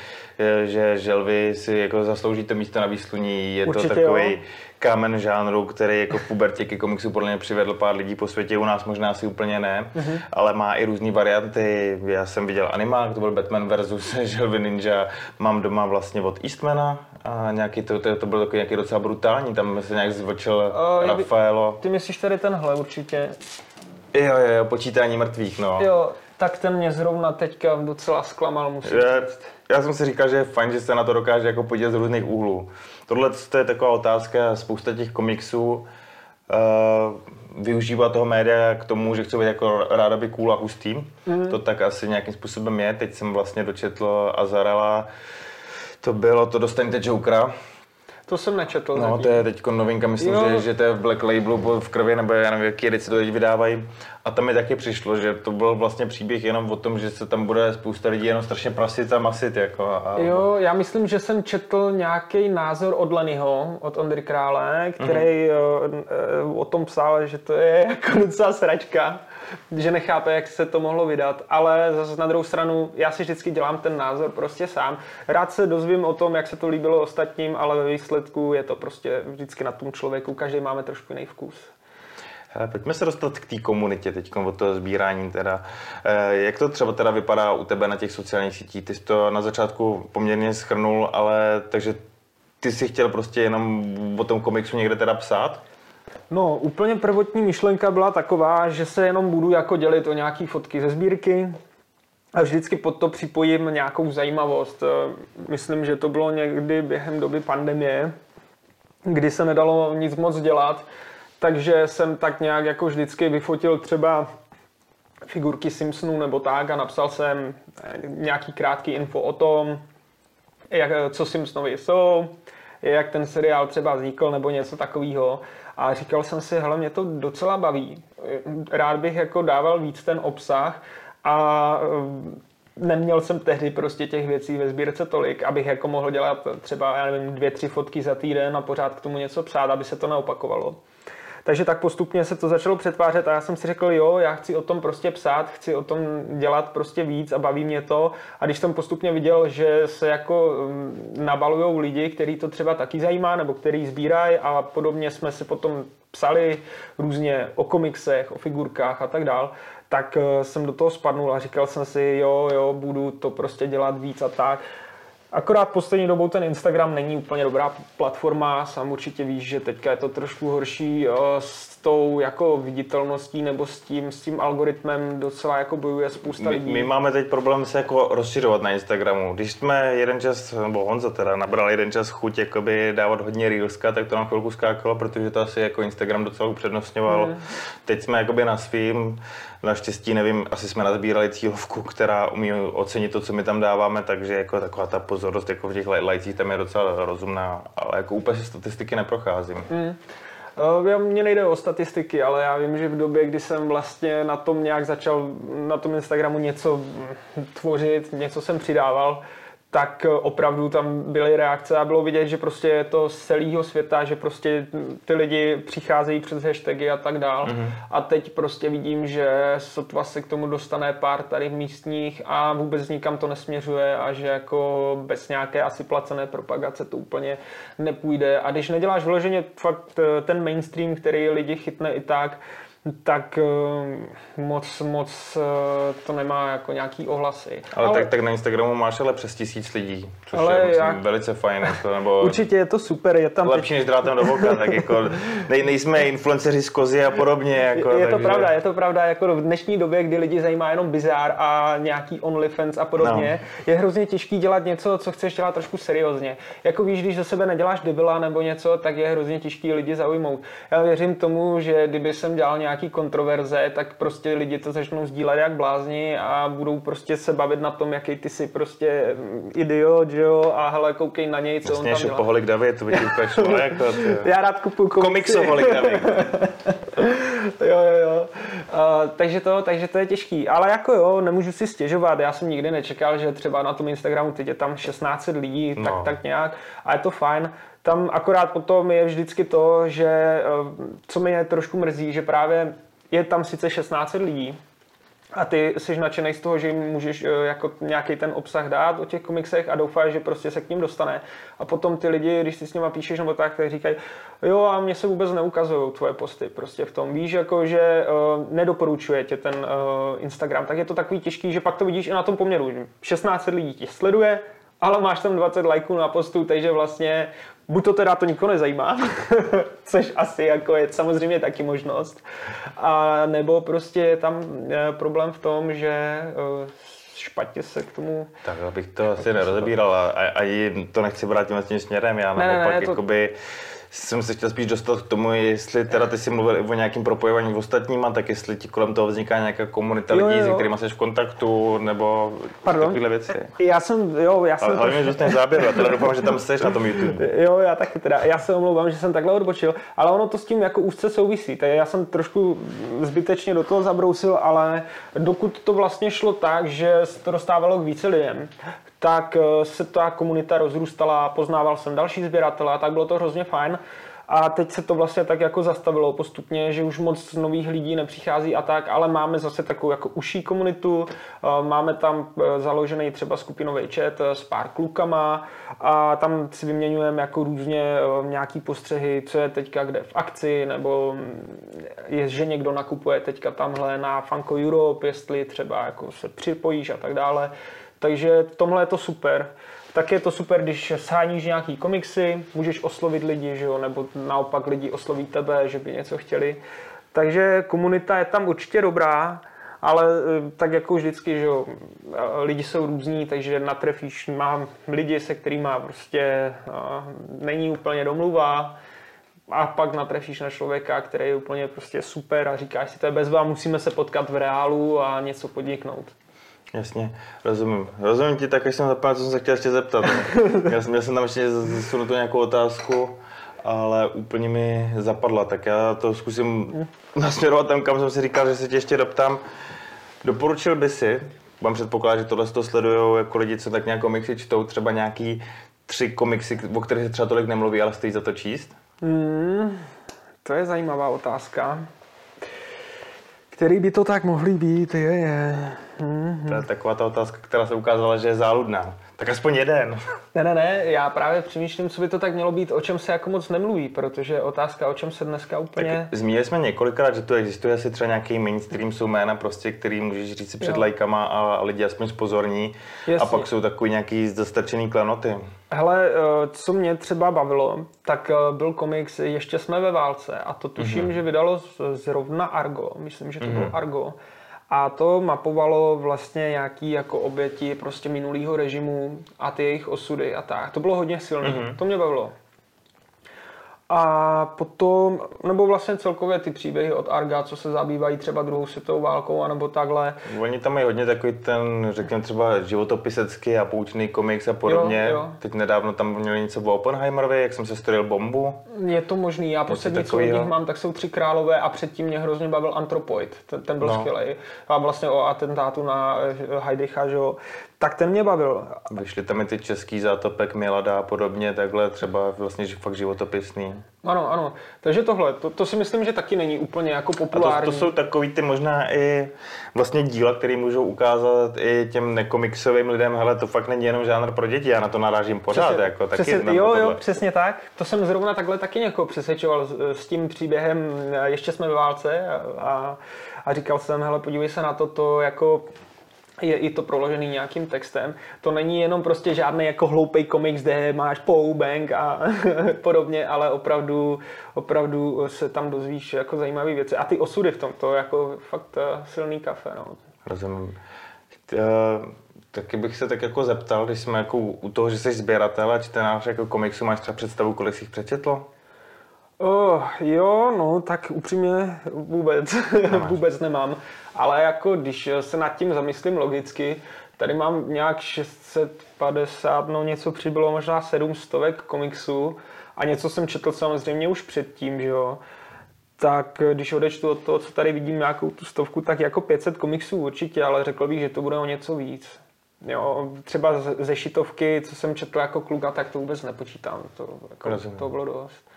že želvy si jako zaslouží to místo na výsluní, je Určitě to takový jo kámen žánru, který jako v pubertě ke komiksu podle mě přivedl pár lidí po světě, u nás možná asi úplně ne, mm-hmm. ale má i různé varianty. Já jsem viděl animák, to byl Batman versus Želvy Ninja, mám doma vlastně od Eastmana a nějaký to, to, to byl takový nějaký docela brutální, tam se nějak zvočil uh, Rafaelo. Ty myslíš tady tenhle určitě? Jo, jo, jo, počítání mrtvých, no. Jo, tak ten mě zrovna teďka docela zklamal, musím je, říct. Já jsem si říkal, že je fajn, že se na to dokáže jako podívat z různých úhlů. Tohle je taková otázka, spousta těch komiksů uh, využívá toho média k tomu, že chce být jako ráda by cool a hustý. Mm. To tak asi nějakým způsobem je. Teď jsem vlastně dočetl Azarela, to bylo to Dostaňte Jokera, To jsem nečetl. No, zatím. to je teď novinka, myslím, Jo. že, že to je v Black Labelu v krvi, nebo já nevím, jaký edici to teď vydávají. A tam mi taky přišlo, že to byl vlastně příběh jenom o tom, že se tam bude spousta lidí jenom strašně prasit a masit. Jako, a, Jo, já myslím, že jsem četl nějaký názor od Lennyho, od Ondry Krále, který mm-hmm. o tom psal, že to je jako docela sračka, že nechápe, jak se to mohlo vydat, ale zase na druhou stranu, já si vždycky dělám ten názor prostě sám. Rád se dozvím o tom, jak se to líbilo ostatním, ale ve výsledku je to prostě vždycky na tom člověku, každý máme trošku jiný vkus. Hele, pojďme se dostat k té komunitě teď, od toho sbírání teda. Eh, Jak to třeba teda vypadá u tebe na těch sociálních sítích? Ty jsi to na začátku poměrně schrnul, ale takže ty jsi chtěl prostě jenom o tom komiksu někde teda psát? No, úplně prvotní myšlenka byla taková, že se jenom budu jako dělit o nějaký fotky ze sbírky a vždycky pod to připojím nějakou zajímavost. Eh, Myslím, že to bylo někdy během doby pandemie, kdy se nedalo nic moc dělat, takže jsem tak nějak jako vždycky vyfotil třeba figurky Simpsonů nebo tak a napsal jsem eh, nějaký krátký info o tom, jak, co Simpsonovi jsou, jak ten seriál třeba vznikl nebo něco takového. A říkal jsem si, hele, mě to docela baví. Rád bych jako dával víc ten obsah a eh, neměl jsem tehdy prostě těch věcí ve sbírce tolik, abych jako mohl dělat třeba, já nevím, dvě, tři fotky za týden a pořád k tomu něco psát, aby se to neopakovalo. Takže tak postupně se to začalo přetvářet a já jsem si řekl, jo, já chci o tom prostě psát, chci o tom dělat prostě víc a baví mě to. A když jsem postupně viděl, že se jako mm, nabalujou lidi, který to třeba taky zajímá, nebo který sbírají a podobně jsme si potom psali různě o komiksech, o figurkách a tak dál, tak eh, jsem do toho spadnul a říkal jsem si, jo, jo, budu to prostě dělat víc a tak. Akorát poslední dobou ten Instagram není úplně dobrá platforma, sám určitě víš, že teďka je to trošku horší eh, s tou jako viditelností nebo s tím, s tím algoritmem docela jako bojuje spousta My, lidí. my máme teď problém se jako rozšiřovat na Instagramu. Když jsme jeden čas, nebo Honza teda, nabral jeden čas chuť jakoby dávat hodně reelska, tak to nám chvilku skákalo, protože to asi jako Instagram docela upřednostňoval. Hmm. Teď jsme jakoby na svým, naštěstí nevím, asi jsme nazbírali cílovku, která umí ocenit to, co my tam dáváme, takže jako taková ta pozornost jako v těch lajcích tam je docela rozumná, ale jako úplně si statistiky neprocházím. Hmm. Eh, já- Mně nejde o statistiky, ale já vím, že v době, kdy jsem vlastně na tom nějak začal, na tom Instagramu něco tvořit, něco jsem přidával, tak eh, opravdu tam byly reakce a bylo vidět, že prostě je to z celého světa, že prostě ty lidi přicházejí přes hashtagy a tak dál. Mm-hmm. A teď prostě vidím, že sotva se k tomu dostane pár tady místních a vůbec nikam to nesměřuje a že jako bez nějaké asi placené propagace to úplně nepůjde. A když neděláš vyloženě fakt eh, ten mainstream, který lidi chytne i tak, tak eh, moc, moc eh, to nemá jako nějaký ohlasy. Ale, ale tak, tak na Instagramu máš ale přes tisíc lidí, což Ale je myslím, jak- velice fajn. Jako, nebo Určitě je to super, je tam lepší než drátem do oka, tak jako nej, nejsme influenceři z kozy a podobně. Jako, je to takže- pravda, je to pravda, jako v dnešní době, kdy lidi zajímá jenom bizár a nějaký OnlyFans a podobně, no. je hrozně těžký dělat něco, co chceš dělat trošku seriózně. Jako víš, když ze sebe neděláš debila nebo něco, tak je hrozně těžký lidi zaujmout. Já věřím tomu, že kdyby jsem dělal nějaký kontroverze, tak prostě lidi to začnou sdílet jak blázni a budou prostě se bavit na tom, jaký ty jsi prostě idiot, že jo, a hele, koukej na něj, co Vlastně on tam dělá. šopoholik David, to ti úplně šlo, jako, ty, Já rád kupuju komiksy. komiksoholik David. jo, jo, jo. Uh, takže, to, takže to je těžký. Ale jako jo, nemůžu si stěžovat. Já jsem nikdy nečekal, že třeba na tom Instagramu teď je tam 16 lidí, tak, No. tak nějak. A je to fajn. Tam akorát potom je vždycky to, že uh, co mě trošku mrzí, že právě je tam sice 16 lidí, a ty jsi nadšený z toho, že jim můžeš eh, jako nějaký ten obsah dát o těch komiksech a doufáš, že prostě se k ním dostane. A potom ty lidi, když si s nima píšeš nebo tak, tak říkají, jo a mě se vůbec neukazují tvoje posty prostě v tom. Víš, jako že uh, nedoporučuje tě ten uh, Instagram, tak je to takový těžký, že pak to vidíš i na tom poměru. že 16 lidí tě sleduje, ale máš tam 20 lajků na postu, takže vlastně buď to teda to nikoho nezajímá, což asi jako je samozřejmě taky možnost, a nebo prostě je tam eh, problém v tom, že eh, špatně se k tomu... Tak abych to asi nerozebíral a, a, to nechci brát tím směrem, já Ne, ne, naopak ne, to- jakoby jsem se chtěl spíš dostat k tomu, jestli teda ty si mluvil o nějakým propojování s ostatníma, tak jestli ti kolem toho vzniká nějaká komunita Jo, lidí, jo. se kterými jsi v kontaktu, nebo Pardon? takovéhle věci. Já jsem, jo, já jsem Ale hlavně trošku- zůstane záběr, a teda doufám, že tam jsi na tom YouTube. Jo, já taky teda. Já se omlouvám, že jsem takhle odbočil, ale ono to s tím jako úzce souvisí. Tak já jsem trošku zbytečně do toho zabrousil, ale dokud to vlastně šlo tak, že se to dostávalo k více lidem, tak eh, se ta komunita rozrůstala, poznával jsem další sběratele a tak bylo to hrozně fajn. A teď se to vlastně tak jako zastavilo postupně, že už moc nových lidí nepřichází a tak, ale máme zase takovou jako uší komunitu, eh, máme tam eh, založený třeba skupinový chat s pár klukama a tam si vyměňujeme jako různě nějaký postřehy, co je teďka kde v akci, nebo mm, je, že někdo nakupuje teďka tamhle na Funko Europe, jestli třeba jako se připojíš a tak dále. Takže tomhle je to super. Tak je to super, když sháníš nějaký komiksy, můžeš oslovit lidi, že jo? nebo naopak lidi osloví tebe, že by něco chtěli. Takže komunita je tam určitě dobrá, ale eh, tak jako vždycky, že jo, eh, lidi jsou různí, takže natrefíš, mám lidi, se kterými prostě eh, není úplně domluva, a pak natrefíš na člověka, který je úplně prostě super a říkáš si, to je bezva, musíme se potkat v reálu a něco podniknout. Jasně, rozumím. Rozumím ti, tak jsem zapomněl, co jsem se chtěl ještě zeptat. Já jsem, měl jsem tam ještě zasunutou nějakou otázku, ale úplně mi zapadla, tak já to zkusím nasměrovat tam, kam jsem si říkal, že se tě ještě doptám. Doporučil by si, mám předpoklad, že tohle to sledují jako lidi, co tak nějak komiksy čtou, třeba nějaký tři komiksy, o kterých se třeba tolik nemluví, ale stojí za to číst? Hmm, to je zajímavá otázka. Který by to tak mohly být, je, je. Hmm. To je taková ta otázka, která se ukázala, že je záludná. Tak aspoň jeden. Ne, ne, ne, já právě přemýšlím, co by to tak mělo být, o čem se jako moc nemluví, protože otázka, o čem se dneska úplně... Tak zmínili jsme několikrát, že tu existuje asi třeba nějaký mainstream, jsou jména prostě, který můžeš říct si před Jo. lajkama a, a lidi aspoň spozorní. A Jasně. pak jsou takový nějaký zastrčený klenoty. Hele, eh, co mě třeba bavilo, tak eh, byl komiks Ještě jsme ve válce a to tuším, mm-hmm. že vydalo zrovna Argo, myslím, že to mm-hmm. bylo Argo. A to mapovalo vlastně nějaký jako oběti prostě minulého režimu a ty jejich osudy a tak. To bylo hodně silné, mm-hmm. to mě bavilo. A potom, nebo vlastně celkově ty příběhy od Arga, co se zabývají třeba druhou světovou válkou, anebo takhle, Oni tam mají hodně takový ten, řekněme třeba životopisecký a poučný komiks a podobně. Jo, jo. Teď nedávno tam měli něco o Oppenheimerovi, jak jsem se strojil bombu. Je to možný. Já poslední, co od nich mám, tak jsou Tři králové a předtím mě hrozně bavil Anthropoid. Ten, ten byl No. skvělý. A vlastně o atentátu na Heidicha, že jo. Tak ten mě bavil. Vyšly tam i ty český zátopek Milada a podobně, takhle třeba vlastně fakt životopisný. Ano, ano. Takže tohle, to, to si myslím, že taky není úplně jako A to, populární. to jsou takový ty možná i vlastně díla, které můžou ukázat i těm nekomiksovým lidem, hele, to fakt není jenom žánr pro děti, já na to narážím pořád, Přesně, jako taky přesně, jo, jo, přesně tak. To jsem zrovna takhle taky někoho přesvědčoval s, s tím příběhem, ještě jsme ve válce a, a, a říkal jsem, hele, podívej se na to, to jako je i to proložený nějakým textem. To není jenom prostě žádný jako hloupý komiks, kde máš pou, bang a podobně, ale opravdu, opravdu se tam dozvíš jako zajímavé věci. A ty osudy v tom, to je jako fakt eh, silný kafe. No. Rozumím. Eh, Taky bych se tak jako zeptal, když jsme jako u toho, že jsi sběratel a čtenář jako komiksu, máš třeba představu, kolik jsi jich přečetl? Oh, jo, no, tak upřímně vůbec, vůbec nemám. Ale jako když se nad tím zamyslím logicky, tady mám nějak 650, no něco přibylo, možná 700 komiksů a něco jsem četl samozřejmě už předtím, že jo. Tak když odečtu od toho, co tady vidím, nějakou tu stovku, tak jako 500 komiksů určitě, ale řekl bych, že to bude o něco víc. Jo, třeba ze- ze šitovky, co jsem četl jako kluka, tak to vůbec nepočítám. To, jako, Rozumím. to bylo dost.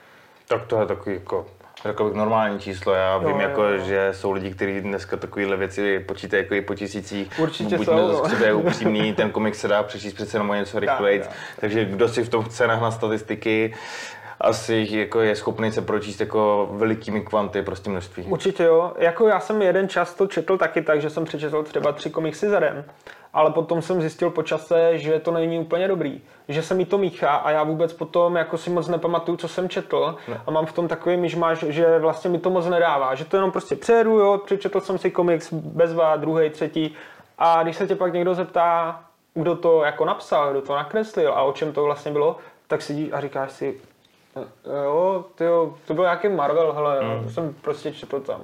Tak to je takový jako řekl bych normální číslo. Já vím, jo, jako, jo. že jsou lidi, kteří dneska takovéhle věci počítají jako i po tisících. Určitě Buďme jsou, no. k sobě upřímný, ten komik se dá přečíst přece jenom o něco rychleji. Takže kdo si v tom chce nahnat statistiky, asi jako je schopný se pročíst jako velikými kvanty, prostě množství. Určitě jo. Jako já jsem jeden čas to četl taky tak, že jsem přečetl třeba tři komiksy za den. Ale potom jsem zjistil po čase, že to není úplně dobrý. Že se mi to míchá a já vůbec potom jako si moc nepamatuju, co jsem četl. A mám v tom takový myšmaš, že vlastně mi to moc nedává. Že to jenom prostě přejedu, jo, přečetl jsem si komiks bezva, druhý, třetí. A když se tě pak někdo zeptá, kdo to jako napsal, kdo to nakreslil a o čem to vlastně bylo, tak sedíš a říkáš si, Jo, tyjo, to byl nějaký Marvel, hele, mm. to jsem prostě četl tam.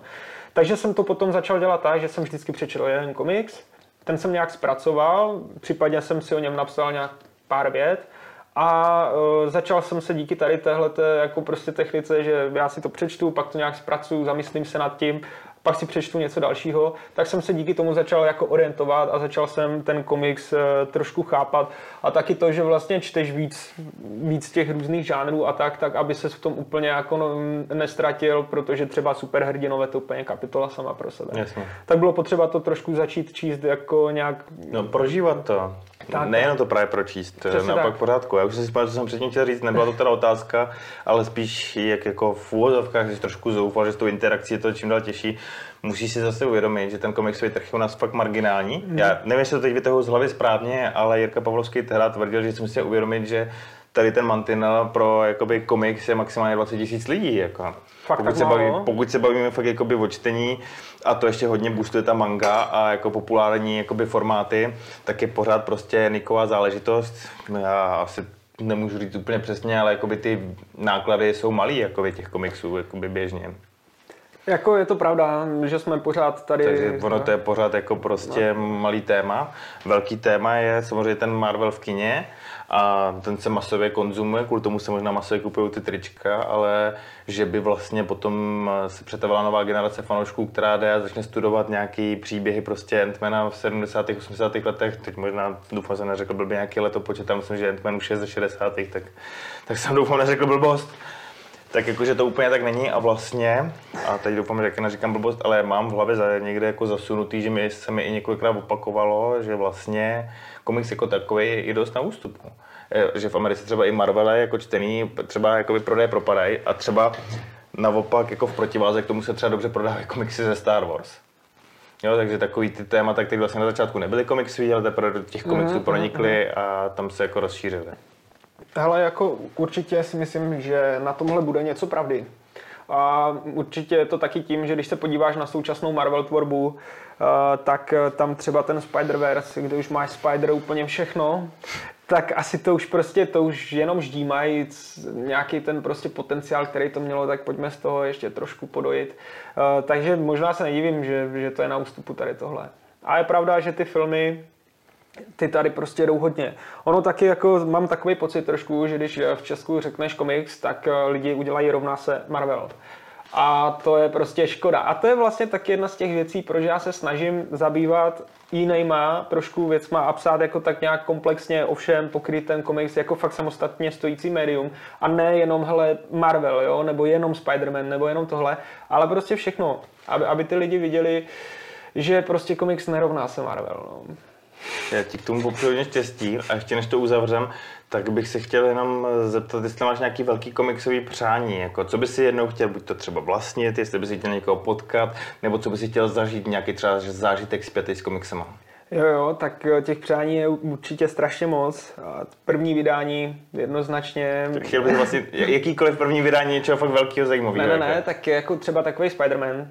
Takže jsem to potom začal dělat tak, že jsem vždycky přečetl jeden komiks, ten jsem nějak zpracoval, případně jsem si o něm napsal nějak pár vět a uh, začal jsem se díky tady téhle jako prostě technice, že já si to přečtu, pak to nějak zpracuju, zamyslím se nad tím pak si přečtu něco dalšího, tak jsem se díky tomu začal jako orientovat a začal jsem ten komiks uh, trošku chápat a taky to, že vlastně čteš víc, víc těch různých žánrů a tak, tak aby se v tom úplně jako no, nestratil, protože třeba superhrdinové to úplně kapitola sama pro sebe. Jasně. Tak bylo potřeba to trošku začít číst jako nějak... No prožívat to. Tak, Nejenom to právě pročíst, Přesně naopak tak. pořádku. Já už jsem si pamatuju, co jsem předtím chtěl říct, nebyla to teda otázka, ale spíš jak jako v úvozovkách jsi trošku zoufal, že s tou interakcí je to čím dál těžší. Musíš si zase uvědomit, že ten komiksový trh je u nás fakt marginální. Mm. Já nevím, jestli to teď vytahuji z hlavy správně, ale Jirka Pavlovský tehdy tvrdil, že si musí uvědomit, že tady ten mantinel pro jakoby komiks je maximálně 20 tisíc lidí. Jako. Fakt pokud, se baví, pokud se bavíme fakt jakoby o čtení a to ještě hodně boostuje ta manga a jako populární jakoby formáty, tak je pořád prostě niková záležitost. Já asi nemůžu říct úplně přesně, ale jakoby ty náklady jsou malý jakoby těch komiksů jakoby běžně. Jako je to pravda, že jsme pořád tady... Takže ono to je pořád jako prostě no. malý téma. Velký téma je samozřejmě ten Marvel v kině, a ten se masově konzumuje, kvůli tomu se možná masově kupují ty trička, ale že by vlastně potom se přetavila nová generace fanoušků, která jde a začne studovat nějaký příběhy prostě Antmana v 70. 80. letech, teď možná doufám, že neřekl blbě nějaký letopočet, tam myslím, že Antman už je ze 60. tak, tak jsem doufám neřekl blbost. Tak jakože to úplně tak není a vlastně, a teď doufám, že neříkám blbost, ale mám v hlavě někde jako zasunutý, že mi se mi i několikrát opakovalo, že vlastně komiks jako takový je i dost na ústupu. Že v Americe třeba i Marvel jako čtený třeba jakoby prodeje propadají a třeba naopak jako v protiváze k tomu se třeba dobře prodávají komiksy ze Star Wars. Jo, takže takový ty témata, které vlastně na začátku nebyly komiksové, ale teprve do těch komiksů mm-hmm. pronikly a tam se jako rozšířily. Hele, jako určitě si myslím, že na tomhle bude něco pravdy. A určitě je to taky tím, že když se podíváš na současnou Marvel tvorbu, eh, tak eh, tam třeba ten Spider-Verse, kde už máš Spider úplně všechno, tak asi to už prostě, to už jenom ždímají nějaký ten prostě potenciál, který to mělo, tak pojďme z toho ještě trošku podojit. Eh, takže možná se nedivím, že, že to je na ústupu tady tohle. A je pravda, že ty filmy ty tady prostě jdou hodně. Ono taky jako mám takový pocit trošku, že když v Česku řekneš komiks, tak eh, lidi udělají rovná se Marvel. A to je prostě škoda. A to je vlastně taky jedna z těch věcí, proč já se snažím zabývat jinýma trošku věcma a psát jako tak nějak komplexně ovšem pokryt ten komiks jako fakt samostatně stojící médium a ne jenom hele Marvel, jo, nebo jenom Spider-Man, nebo jenom tohle, ale prostě všechno, aby, aby ty lidi viděli, že prostě komiks nerovná se Marvel. No. Já ti k tomu popřeju hodně štěstí a ještě než to uzavřem, tak bych se chtěl jenom zeptat, jestli máš nějaký velký komiksový přání, jako co by si jednou chtěl, buď to třeba vlastnit, jestli by si chtěl někoho potkat, nebo co by si chtěl zažít, nějaký třeba zážitek zpětý s komiksama. Jo, jo, tak eh, těch přání je určitě strašně moc. První vydání jednoznačně... Chtěl bych vlastně jakýkoliv první vydání něčeho fakt velkého zajímavého. Ne, ne, ne, tak jako třeba takový Spider-Man,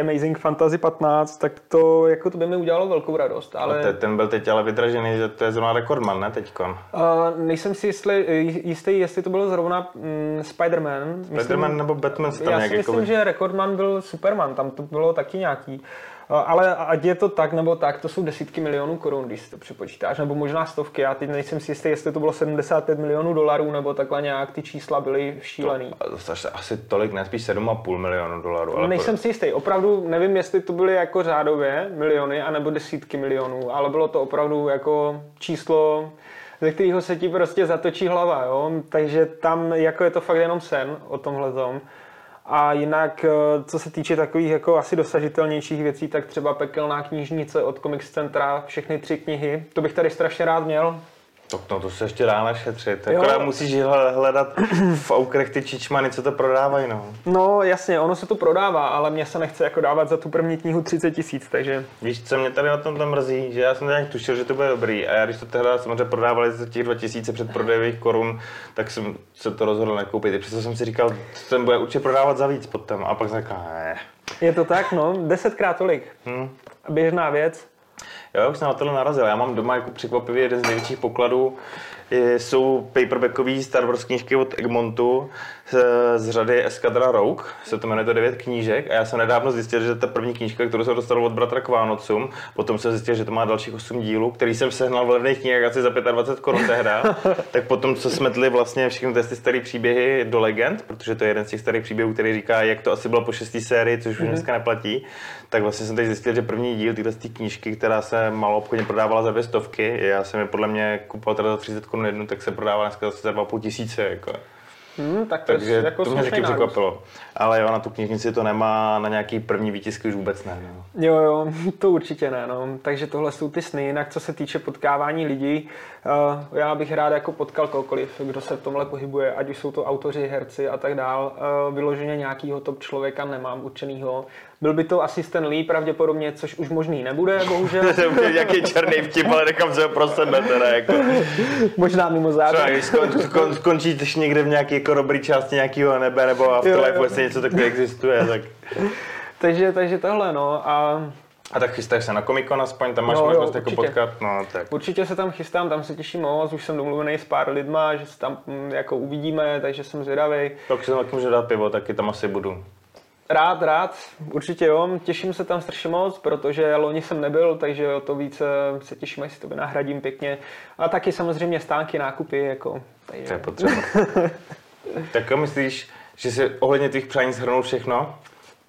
Amazing Fantasy 15, tak to, jako to by mi udělalo velkou radost. Ale... Ten, ten byl teď ale vydražený, že to je zrovna rekordman, ne teďkon? Uh, nejsem si jistý, jistý, jestli to bylo zrovna mm, Spider-Man. Spider-Man nebo Batman? Tam já si myslím, jako... že rekordman byl Superman, tam to bylo taky nějaký. Ale ať je to tak nebo tak, to jsou desítky milionů korun, když si to přepočítáš, nebo možná stovky. Já teď nejsem si jistý, jestli to bylo 75 milionů dolarů, nebo takhle nějak ty čísla byly šílený. To, to asi tolik, ne spíš 7,5 milionů dolarů. Ale nejsem si jistý, opravdu nevím, jestli to byly jako řádově miliony, anebo desítky milionů, ale bylo to opravdu jako číslo, ze kterého se ti prostě zatočí hlava, jo? takže tam jako je to fakt jenom sen o tomhle tom. A jinak, eh, co se týče takových jako asi dosažitelnějších věcí, tak třeba Pekelná knižnice od Comics Centra, všechny tři knihy, to bych tady strašně rád měl. To, no, to se ještě dá našetřit. Akorát musíš hledat v aukrech ty čičmany, co to prodávají. No. no jasně, ono se to prodává, ale mě se nechce jako dávat za tu první knihu 30 tisíc, takže... Víš, co mě tady na tom tam mrzí, že já jsem nějak tušil, že to bude dobrý a já když to tehdy samozřejmě prodávali za těch 2000 před prodejových korun, tak jsem se to rozhodl nekoupit. I přesto jsem si říkal, že ten bude určitě prodávat za víc potom a pak jsem říkal, ne. Je to tak, no, desetkrát tolik. Hmm. Běžná věc. Jo, už jsem na tohle narazil. Já mám doma jako překvapivě jeden z největších pokladů jsou paperbackové Star Wars knížky od Egmontu z, z řady Escadra Rogue, se to jmenuje to devět knížek a já jsem nedávno zjistil, že ta první knížka, kterou jsem dostal od bratra k Vánocům, potom jsem zjistil, že to má dalších 8 dílů, který jsem sehnal v levných knihách asi za 25 korun tehda, tak potom co smetli vlastně všechny ty staré příběhy do legend, protože to je jeden z těch starých příběhů, který říká, jak to asi bylo po šestý sérii, což už mm-hmm. dneska neplatí, tak vlastně jsem teď zjistil, že první díl téhle knížky, která se malo obchodně prodávala za dvě stovky, já jsem je podle mě kupoval teda za 30 korun jednu, tak se prodává dneska za 2,5 tisíce. Jako. Hmm, tak to Takže jako to mě taky překvapilo. Ale jo, na tu knižnici to nemá, na nějaký první výtisky už vůbec ne. No. Jo, jo, to určitě ne. No. Takže tohle jsou ty sny. Jinak co se týče potkávání lidí, uh, já bych rád jako potkal kohokoliv, kdo se v tomhle pohybuje, ať už jsou to autoři, herci a tak dál. Uh, vyloženě nějakýho top člověka nemám určenýho. Byl by to asi Stan Lee pravděpodobně, což už možný nebude, bohužel. nějaký černý vtip, ale nechám se ho pro sebe teda, jako. Možná mimo závěr. Třeba skon, skon, skončíš někde v nějaké jako dobrý části nějakého nebe, nebo v Afterlife, jestli něco takového existuje, tak... takže, takže tohle, no. A a tak chystáš se na Comic Con aspoň, tam máš jo, možnost jo, jako potkat, no tak. Určitě se tam chystám, tam se těším moc, už jsem domluvený s pár lidma, že se tam mm, jako uvidíme, takže jsem zvědavý. Tak si tam taky můžu dát pivo, taky tam asi budu. Rád, rád, určitě jo, těším se tam strašně moc, protože loni jsem nebyl, takže o to více se těším, až si to nahradím pěkně. A taky samozřejmě stánky, nákupy, jako. Takže... To je potřeba. tak myslíš, že si ohledně těch přání shrnul všechno?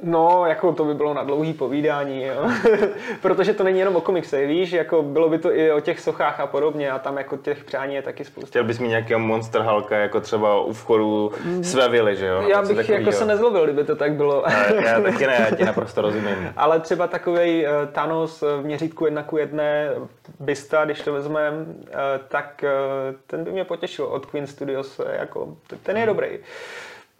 No, jako to by bylo na dlouhý povídání, jo. protože to není jenom o komiksech, víš, jako bylo by to i o těch sochách a podobně a tam jako těch přání je taky spousta. Chtěl bys mít nějakého monster halka, jako třeba u vchodu mm. své vily, že jo? Já bych takový, jako jo. se nezlovil, kdyby to tak bylo. já, já taky ne, já ti naprosto rozumím. Ale třeba takový eh, Thanos v měřítku jedna ku jedné, Bista, když to vezmeme, uh, tak ten by mě potěšil od Queen Studios, jako ten je hmm.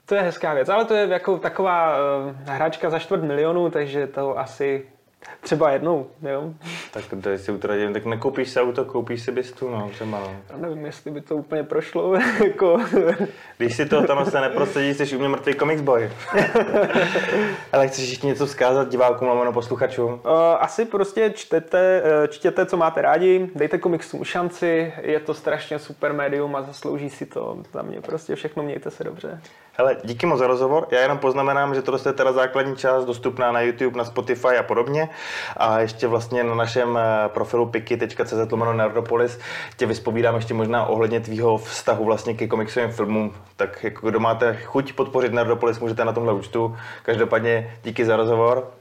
To je hezká věc, ale to je jako taková uh, hračka za čtvrt milionu, takže to asi Třeba jednou, jo. Tak to si utratím, tak nekoupíš si auto, koupíš si bistu, no, třeba no. Já nevím, jestli by to úplně prošlo, jako. Když si to tam se neprosadí, jsi u mě mrtvý comics boy. Ale chceš ještě něco vzkázat divákům, lomeno posluchačům? Uh, asi prostě čtete, eh, čtěte, co máte rádi, dejte komiksům šanci, je to strašně super médium a zaslouží si to. Za mě prostě všechno mějte se dobře. Hele, díky moc za rozhovor. Já jenom poznamenám, že tohle je teda základní část dostupná na YouTube, na Spotify a podobně. A ještě vlastně na našem eh, profilu piki.cz lomeno Nerdopolis tě vyspovídám ještě možná ohledně tvýho vztahu vlastně ke komiksovým filmům. Tak jako kdo máte chuť podpořit Nerdopolis, můžete na tomhle účtu. Každopádně díky za rozhovor.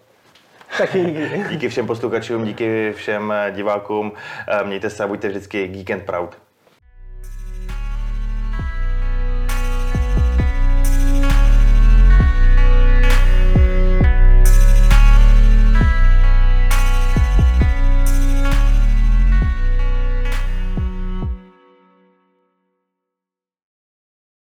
Taky díky. Díky všem posluchačům, díky všem eh, divákům. Eh, mějte se a buďte vždycky geek and proud.